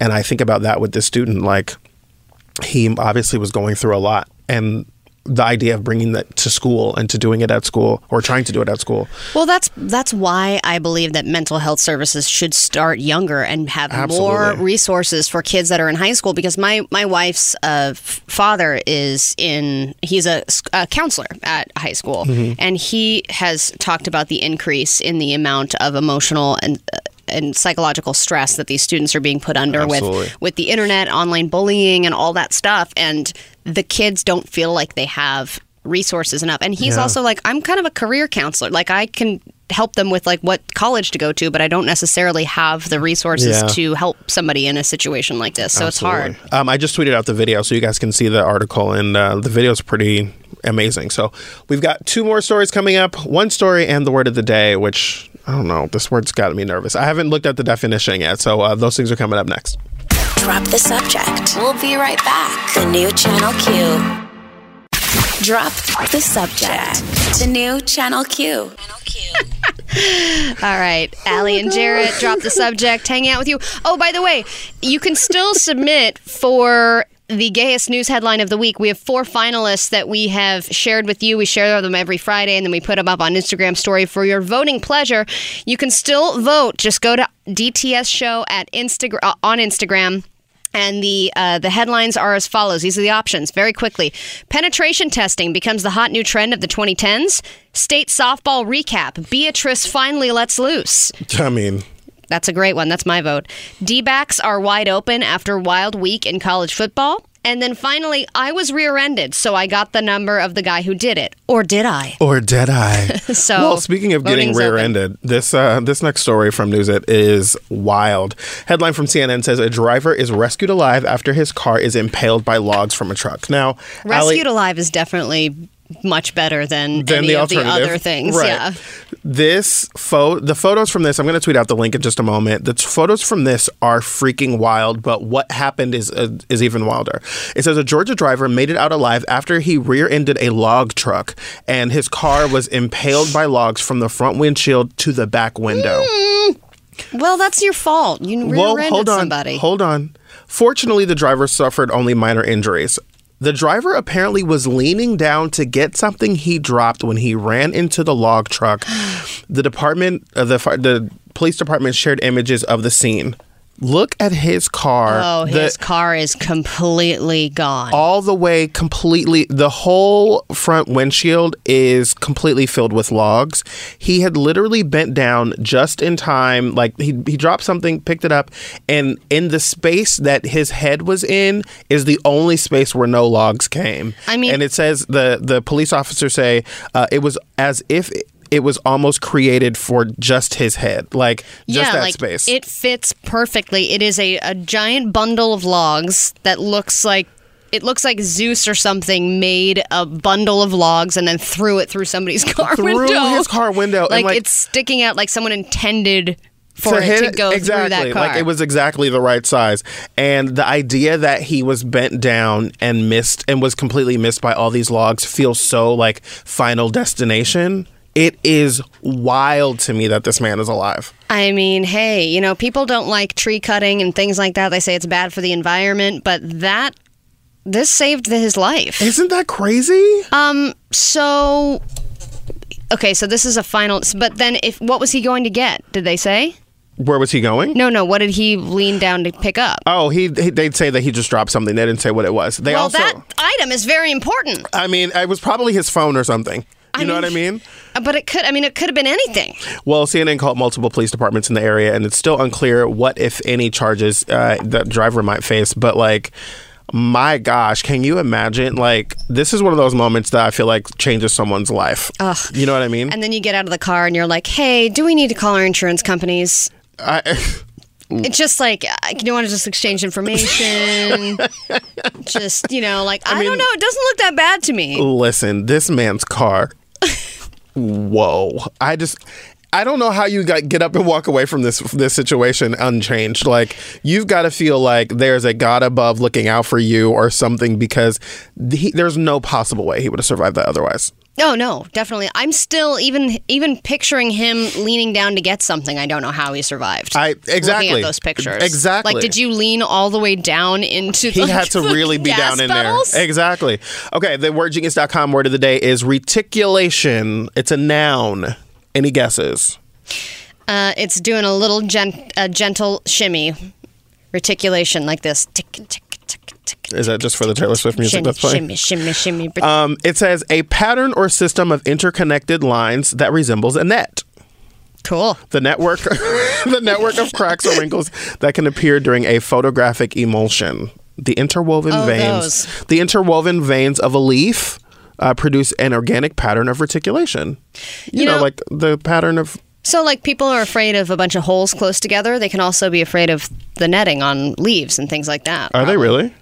And I think about that with this student, like he obviously was going through a lot and the idea of bringing that to school and to doing it at school or trying to do it at school. Well, that's that's why I believe that mental health services should start younger and have more resources for kids that are in high school. Because my my wife's uh, father is in he's a counselor at high school, Mm-hmm. and he has talked about the increase in the amount of emotional and. Uh, and psychological stress that these students are being put under Absolutely. with with the internet, online bullying, and all that stuff, and the kids don't feel like they have resources enough. And he's Yeah. also like, I'm kind of a career counselor. Like I can help them with like what college to go to, but I don't necessarily have the resources Yeah. to help somebody in a situation like this. So it's hard. Um, I just tweeted out the video so you guys can see the article, and uh, the video is pretty amazing. So we've got two more stories coming up. One story and the word of the day, which I don't know. This word's got me nervous. I haven't looked at the definition yet, so uh, those things are coming up next. Drop the subject. We'll be right back. The new Channel Q. Drop the subject. The new Channel Q. All right, Allie and Jarrett, drop the subject. Hang out with you. Oh, by the way, you can still submit for the gayest news headline of the week. We have four finalists that we have shared with you. We share them every Friday, and then we put them up on Instagram story for your voting pleasure. You can still vote. Just go to DTS Show at Instagram on Instagram. And the uh, the headlines are as follows. These are the options. Very quickly, penetration testing becomes the hot new trend of the 2010s. State softball recap. Beatrice finally lets loose. I mean, That's a great one. That's my vote. D backs are wide open after wild week in college football. And then finally, I was rear-ended, so I got the number of the guy who did it. Or did I? or did I? So, well, speaking of getting rear-ended, this uh, this next story from News It is wild. Headline from CNN says a driver is rescued alive after his car is impaled by logs from a truck. Now, Allie- Rescued Alive is definitely much better than, than any the of the other things. Right. Yeah. This photo, the photos from this, I'm going to tweet out the link in just a moment. The t- photos from this are freaking wild, but what happened is uh, is even wilder. It says a Georgia driver made it out alive after he rear-ended a log truck, and his car was impaled by logs from the front windshield to the back window. Well, that's your fault. You rear-ended hold on. somebody. Hold on. Fortunately, the driver suffered only minor injuries. The driver apparently was leaning down to get something he dropped when he ran into the log truck. The department, uh, the the police department shared images of the scene. Look at his car. Oh, The- his car is completely gone. all the way completely the whole front windshield is completely filled with logs he had literally bent down just in time like he, he dropped something picked it up and in the space that his head was in is the only space where no logs came I mean- and it says the the police officers say uh, it was as if it was almost created for just his head like just yeah, that like space it fits perfectly. It is a, a giant bundle of logs that looks like it looks like Zeus or something made a bundle of logs and then threw it through somebody's car Through window. his car window, and, like, like- it's sticking out like someone intended for it hit to go exactly. through that car. Like it was exactly the right size. And the idea that he was bent down and missed and was completely missed by all these logs feels so like final destination. It is wild to me that this man is alive. I mean, hey, you know, people don't like tree cutting and things like that. They say it's bad for the environment, but that this saved his life. Isn't that crazy? Um. So, okay. So this is a final. But then, if what was he going to get? Did they say? Where was he going? No, no. What did he lean down to pick up? Oh, he, he they'd say that he just dropped something. They didn't say what it was. They well, also that item is very important. I mean, it was probably his phone or something. You know what I mean? But it could. I mean, it could have been anything. Well, CNN called multiple police departments in the area, and it's still unclear what, if any, charges uh, that driver might face. But like, my gosh, can you imagine? Like, this is one of those moments that I feel like changes someone's life. Ugh. You know what I mean? And then you get out of the car and you're like, "Hey, do we need to call our insurance companies?" I, It's just like, you want to just exchange information? just, you know, like, I, don't know. It doesn't look that bad to me. listen, this man's car. Whoa! I just. I don't know how you get up and walk away from this this situation unchanged. Like you've got to feel like there's a God above looking out for you or something because he, there's no possible way he would have survived that otherwise. Oh no, definitely. I'm still even even picturing him leaning down to get something. I don't know how he survived. I exactly Looking at those pictures. Exactly. Like, did you lean all the way down into? The He like, had to really be down in pedals? there. Exactly. Okay, the wordgenius.com word of the day is reticulation. It's a noun. Any guesses? Uh, it's doing a little gen- a gentle shimmy, reticulation like this. Tick tick. Is that just for the Taylor Swift music Shimmy, that's playing? shimmy, shimmy, shimmy. Um, it says a pattern or system of interconnected lines that resembles a net. cool. The network, the network of cracks or wrinkles that can appear during a photographic emulsion. The interwoven Oh, veins, those. the interwoven veins of a leaf, uh, produce an organic pattern of reticulation. You, You know, know- like the pattern of. So, like, people are afraid of a bunch of holes close together. They can also be afraid of the netting on leaves and things like that. Are they really?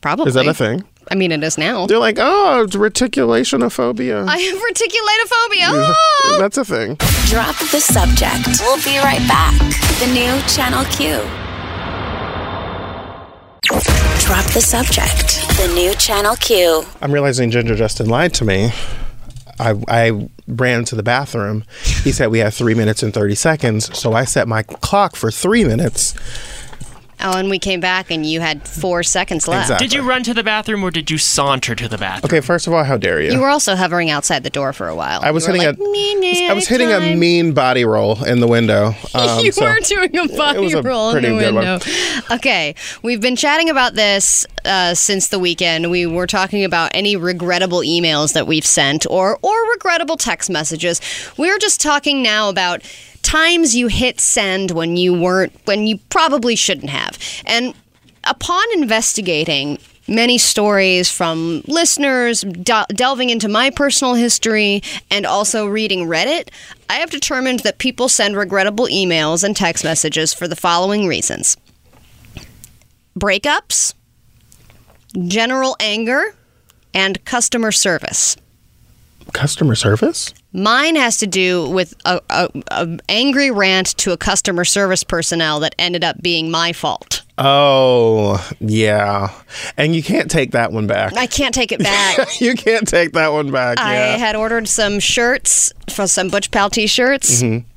Probably. Is that a thing? I mean, it is now. They're like, oh, it's reticulationophobia. I have reticulatophobia. Ah! That's a thing. Drop the subject. We'll be right back. The new Channel Q. Drop the subject. The new Channel Q. I'm realizing Ginger Justin lied to me. I, I ran to the bathroom. He said we have three minutes and 30 seconds. So I set my clock for three minutes. Oh, and we came back and you had four seconds left. Exactly. Did you run to the bathroom or did you saunter to the bathroom? Okay, first of all, how dare you? You were also hovering outside the door for a while. I was hitting like, "Nee, nee, a I was hitting a mean body roll in the window. Um, you so- were doing a body was a roll in pretty the good one. window. Okay, we've been chatting about this uh, since the weekend. We were talking about any regrettable emails that we've sent or or regrettable text messages. We're just talking now about times you hit send when you weren't when you probably shouldn't have. And upon investigating many stories from listeners, del- delving into my personal history, and also reading Reddit, I have determined that people send regrettable emails and text messages for the following reasons breakups, general anger, and customer service. Customer service? Mine has to do with a, a, a angry rant to a customer service personnel that ended up being my fault. Oh, yeah. And you can't take that one back. I can't take it back. you can't take that one back. I yeah. had ordered some shirts for some Butch Pal t-shirts. Mm-hmm.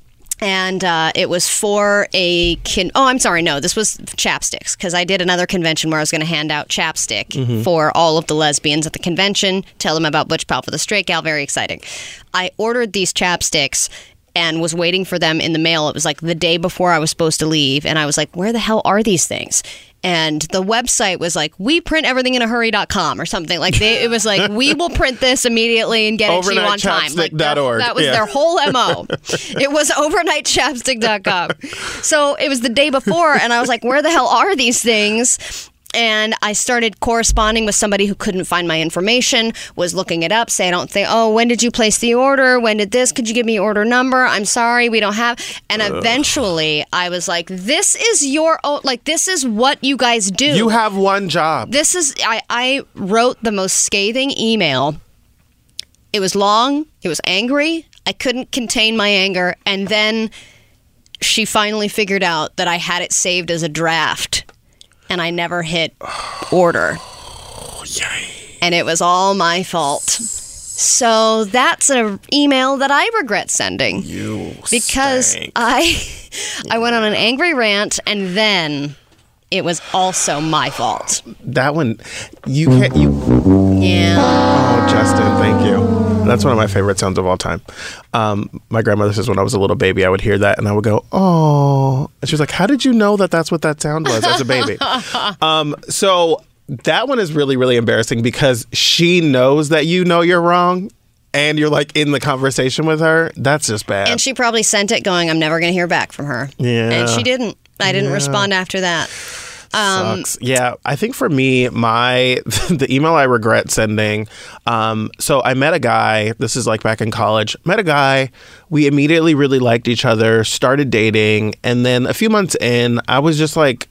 And uh, it was for a kin. Oh, I'm sorry. No, this was chapsticks because I did another convention where I was going to hand out chapstick for all of the lesbians at the convention. Tell them about Butch Pal for the Straight Gal. Very exciting. I ordered these chapsticks and was waiting for them in the mail. It was like the day before I was supposed to leave, and I was like, "Where the hell are these things?" And the website was like, "We print everything in a hurry.com or something." Like they, it was like, "We will print this immediately and get it to you on time." Like that, that was Yeah. their whole mo. it was overnightchapstick.com. So it was the day before, and I was like, "Where the hell are these things?" And I started corresponding with somebody who couldn't find my information, was looking it up, say, I don't think, oh, when did you place the order? When did this? Could you give me order number? I'm sorry, we don't have. And eventually I was like, this is your own, like, this is what you guys do. You have one job. This is I, I wrote the most scathing email. It was long, it was angry. I couldn't contain my anger, and then she finally figured out that I had it saved as a draft and I never hit order. Oh, and it was all my fault. So that's an email that I regret sending. You because stank. I I went on an angry rant and then it was also my fault. that one, you can't. You. Yeah. Oh, Justin, thank you. That's one of my favorite sounds of all time. Um, my grandmother says when I was a little baby, I would hear that and I would go, "Oh," and she was like, "How did you know that that's what that sound was as a baby?" um, so that one is really, really embarrassing because she knows that you know you're wrong. And you're like in the conversation with her. That's just bad. And she probably sent it going, I'm never going to hear back from her. Yeah. And she didn't. I didn't respond after that. Um, Sucks. Yeah, I think for me, my the email I regret sending. Um, so I met a guy. This is like back in college. Met a guy. We immediately really liked each other. Started dating, and then a few months in, I was just like,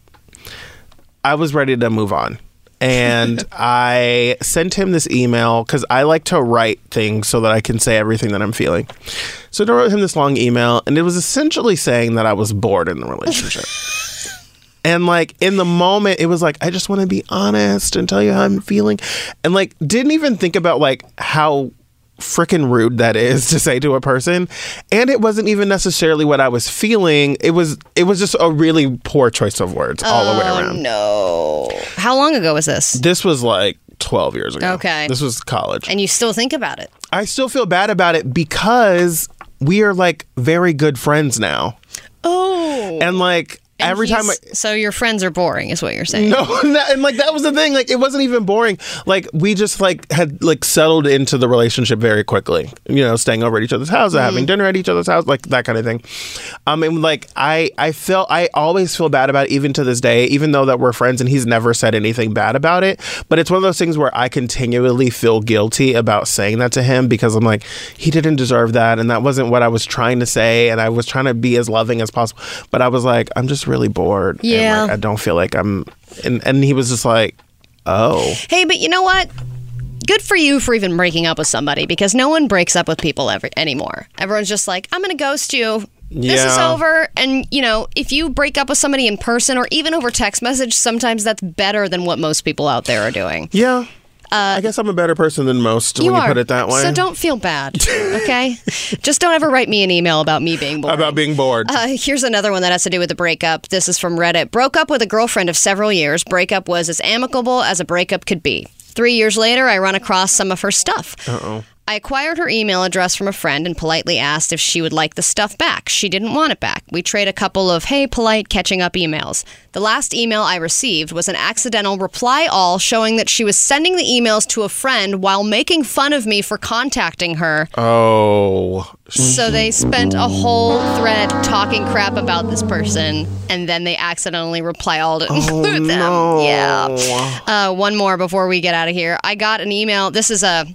I was ready to move on. And I sent him this email because I like to write things so that I can say everything that I'm feeling. So I wrote him this long email, and it was essentially saying that I was bored in the relationship. And like in the moment, it was like, I just want to be honest and tell you how I'm feeling. And like, didn't even think about like how freaking rude that is to say to a person and it wasn't even necessarily what i was feeling it was it was just a really poor choice of words all the way Oh around no! How long ago was this? this was like 12 years ago Okay. this was college And you still think about it? i still feel bad about it because we are like very good friends now Oh. and like And every time I, so your friends are boring, is what you're saying? No, and, like that was the thing. Like it wasn't even boring. Like we just like had like settled into the relationship very quickly. You know, staying over at each other's house, having dinner at each other's house, like that kind of thing. Um, and like I, I felt I always feel bad about it, even to this day, even though that we're friends and he's never said anything bad about it. But it's one of those things where I continually feel guilty about saying that to him because I'm like he didn't deserve that, and that wasn't what I was trying to say, and I was trying to be as loving as possible. But I was like, I'm just really bored. and, Yeah. like, I don't feel like I'm and and he was just like, "Oh, Hey, but you know what? Good for you for even breaking up with somebody because no one breaks up with people ever anymore. Everyone's just like, I'm going to ghost you. This is over. And, you know, if you break up with somebody in person or even over text message, sometimes that's better than what most people out there are doing. yeah." I guess I'm a better person than most Uh, You when you are. put it that way. So don't feel bad, okay? just don't ever write me an email about me being bored. about being bored. Uh, here's another one that has to do with the breakup. This is from Reddit. Broke up with a girlfriend of several years. Breakup was as amicable as a breakup could be. Three years later, I run across some of her stuff. Uh-oh. I acquired her email address from a friend and politely asked if she would like the stuff back. She didn't want it back. We trade a couple of, hey, polite, catching up emails. The last email I received was an accidental reply all showing that she was sending the emails to a friend while making fun of me for contacting her. oh, So they spent a whole thread talking crap about this person, and then they accidentally reply all to include them. Yeah. Uh, one more before we get out of here. I got an email. This is a.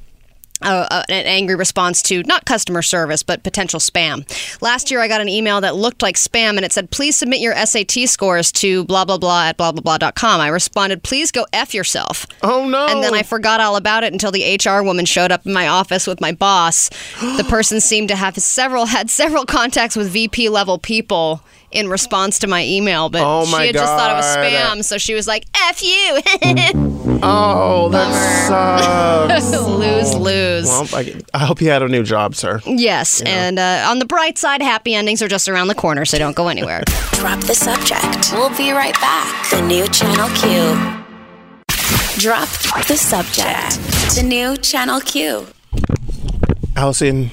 a- a- an angry response to not customer service but potential spam. Last year I got an email that looked like spam and it said please submit your SAT scores to blah blah blah at blah blah blah.com. I responded please go f yourself. oh no! And then I forgot all about it until the HR woman showed up in my office with my boss. The person seemed to have several had several contacts with VP level people in response to my email, but Oh my she had just thought it was spam, so she was like, "F you." oh, that sucks. lose lose. well, I, I hope you had a new job, sir. yes, and uh, on the bright side, happy endings are just around the corner, so don't go anywhere. Drop the subject. We'll be right back. The new Channel Q. Drop the subject. The new Channel Q. Allison,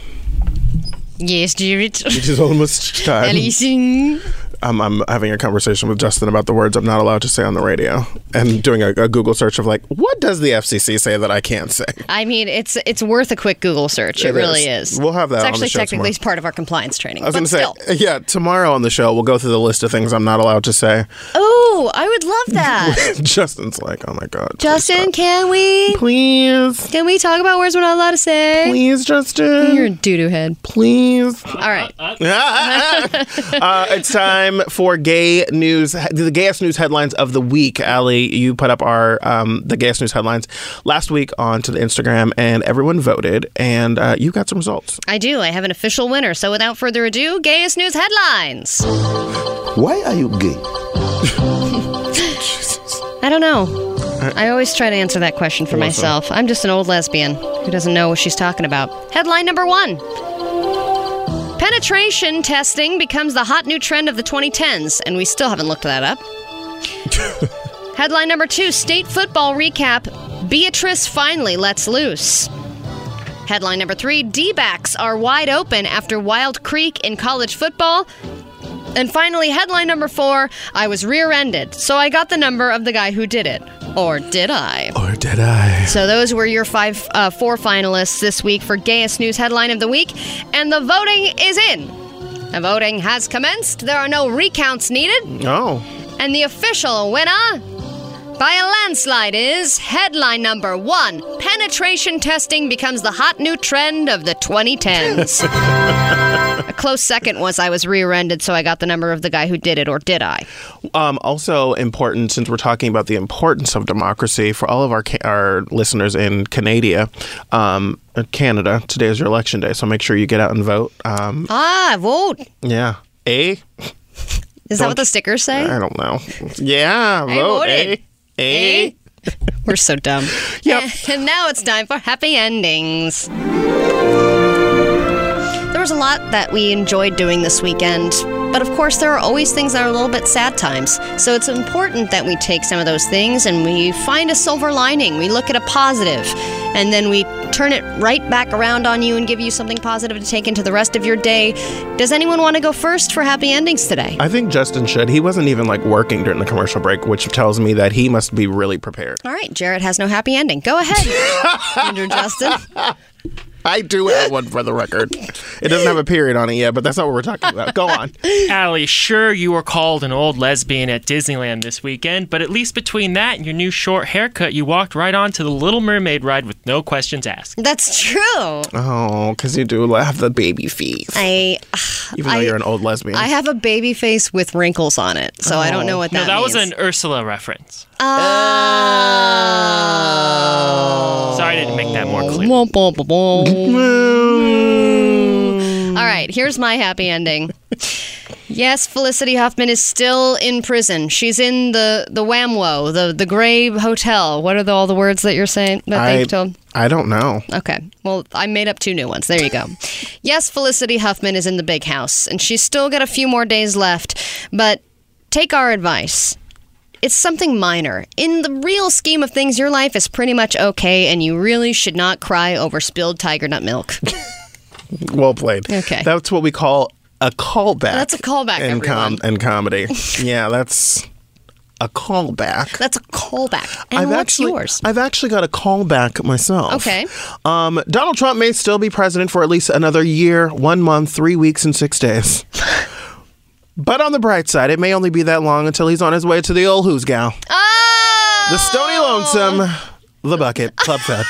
yes, Jarrett. it is almost time. Allison. I'm, I'm having a conversation with Justin about the words I'm not allowed to say on the radio, and doing a, a Google search of like, what does the FCC say that I can't say? I mean, it's it's worth a quick Google search. It, It really is. is. We'll have that It's on the actually technically tomorrow. part of our compliance training. I was going to still. say, yeah, tomorrow on the show we'll go through the list of things I'm not allowed to say. Oh, I would love that. Justin's like, oh my god, Justin, can we please, can we talk about words we're not allowed to say? please, Justin, You're a doo doo head. please. All right. uh, it's time for gay news, the gayest news headlines of the week. Ali, you put up our um, the gayest news headlines last week onto the Instagram, and everyone voted, and uh, you got some results. I do. I have an official winner. So without further ado, gayest news headlines. Why are you gay? I don't know. I always try to answer that question for myself. I'm just an old lesbian who doesn't know what she's talking about. Headline number one Penetration testing becomes the hot new trend of the 2010s, and we still haven't looked that up. Headline number two State football recap Beatrice finally lets loose. Headline number three D backs are wide open after Wild Creek in college football. And finally, headline number four I was rear ended, so I got the number of the guy who did it. Or did I? Or did I? So those were your five, uh, four finalists this week for Gayest News Headline of the Week, and the voting is in. The voting has commenced. There are no recounts needed, Oh, and the official winner by a landslide is headline number one: Penetration testing becomes the hot new trend of the 2010s. a close second was I was rear-ended, so I got the number of the guy who did it, or did I? um, also important since we're talking about the importance of democracy for all of our our listeners in Canada. Um, uh, Canada, today is your election day, so make sure you get out and vote. Um, Ah, vote. yeah, a. Is that what the stickers say? I don't know. Yeah, I vote. voted. A. Eh? A. We're so dumb. Yep. And now it's time for happy endings. There was a lot that we enjoyed doing this weekend, but of course, there are always things that are a little bit sad times. So it's important that we take some of those things and we find a silver lining. We look at a positive, and then we turn it right back around on you and give you something positive to take into the rest of your day. Does anyone want to go first for happy endings today? I think Justin should. He wasn't even like working during the commercial break, which tells me that he must be really prepared. All right, Jarrett has no happy ending. Go ahead, Andrew Justin. I do have one for the record. It doesn't have a period on it yet, but that's not what we're talking about. Go on. Allie, sure you were called an old lesbian at Disneyland this weekend, but at least between that and your new short haircut, you walked right on to the Little Mermaid ride with no questions asked. That's true. Oh, because you do have the baby face, I even though I- you're an old lesbian. I have a baby face with wrinkles on it, so I don't know what that no, that was an Ursula reference. Oh. Sorry I didn't make that more clear. All right, here's my happy ending. Yes, Felicity Huffman is still in prison. She's in the the Whamwo, the the Gray Hotel. What are the, all the words that you're saying that I, they told? I don't know. Okay. Well, I made up two new ones. There you go. Yes, Felicity Huffman is in the big house, and she's still got a few more days left. But take our advice. It's something minor. In the real scheme of things, your life is pretty much okay, and you really should not cry over spilled tiger nut milk. Well played. Okay. That's what we call a callback. That's a callback, in, com- in comedy. yeah, that's a callback. That's a callback. And I've what's actually, yours? I've actually got a callback myself. Okay. Um, Donald Trump may still be president for at least another year, one month, three weeks, and six days. but on the bright side, it may only be that long until he's on his way to the old hoosegow. Oh! The Stony Lonesome, the bucket, club fed.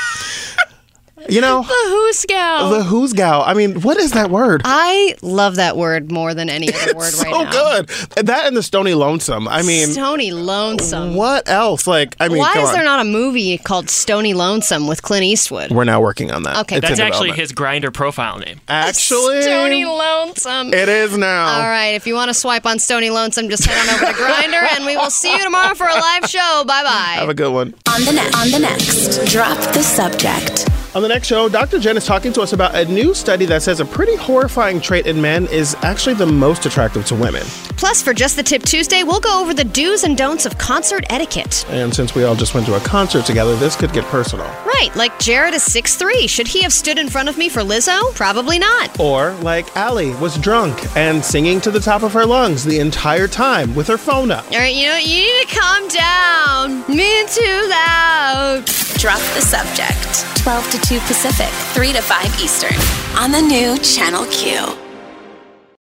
You know, The Hoosegow. the hoosegow. I mean, what is that word? I love that word more than any other word so right now. Oh good. That and the Stony Lonesome. I mean, Stony Lonesome. what else? Like, I mean, Why come is on. there not a movie called Stony Lonesome with Clint Eastwood? We're now working on that. Okay. It's That's actually his Grindr profile name. Actually, Stony Lonesome. it is now. All right, if you want to swipe on Stony Lonesome, just head on over to Grindr, and we will see you tomorrow for a live show. Bye bye. Have a good one. On the next, on the next, drop the subject. On the next show, Dr. Jen is talking to us about a new study that says a pretty horrifying trait in men is actually the most attractive to women. Plus, for Just the Tip Tuesday, we'll go over the do's and don'ts of concert etiquette. And since we all just went to a concert together, this could get personal. Right, like Jarrett is 6'3. Should he have stood in front of me for Lizzo? Probably not. Or like Allie was drunk and singing to the top of her lungs the entire time with her phone up. All right, you know, you need to calm down. Me too loud. Drop the subject. 12 to 2 Pacific, 3 to 5 Eastern. On the new Channel Q.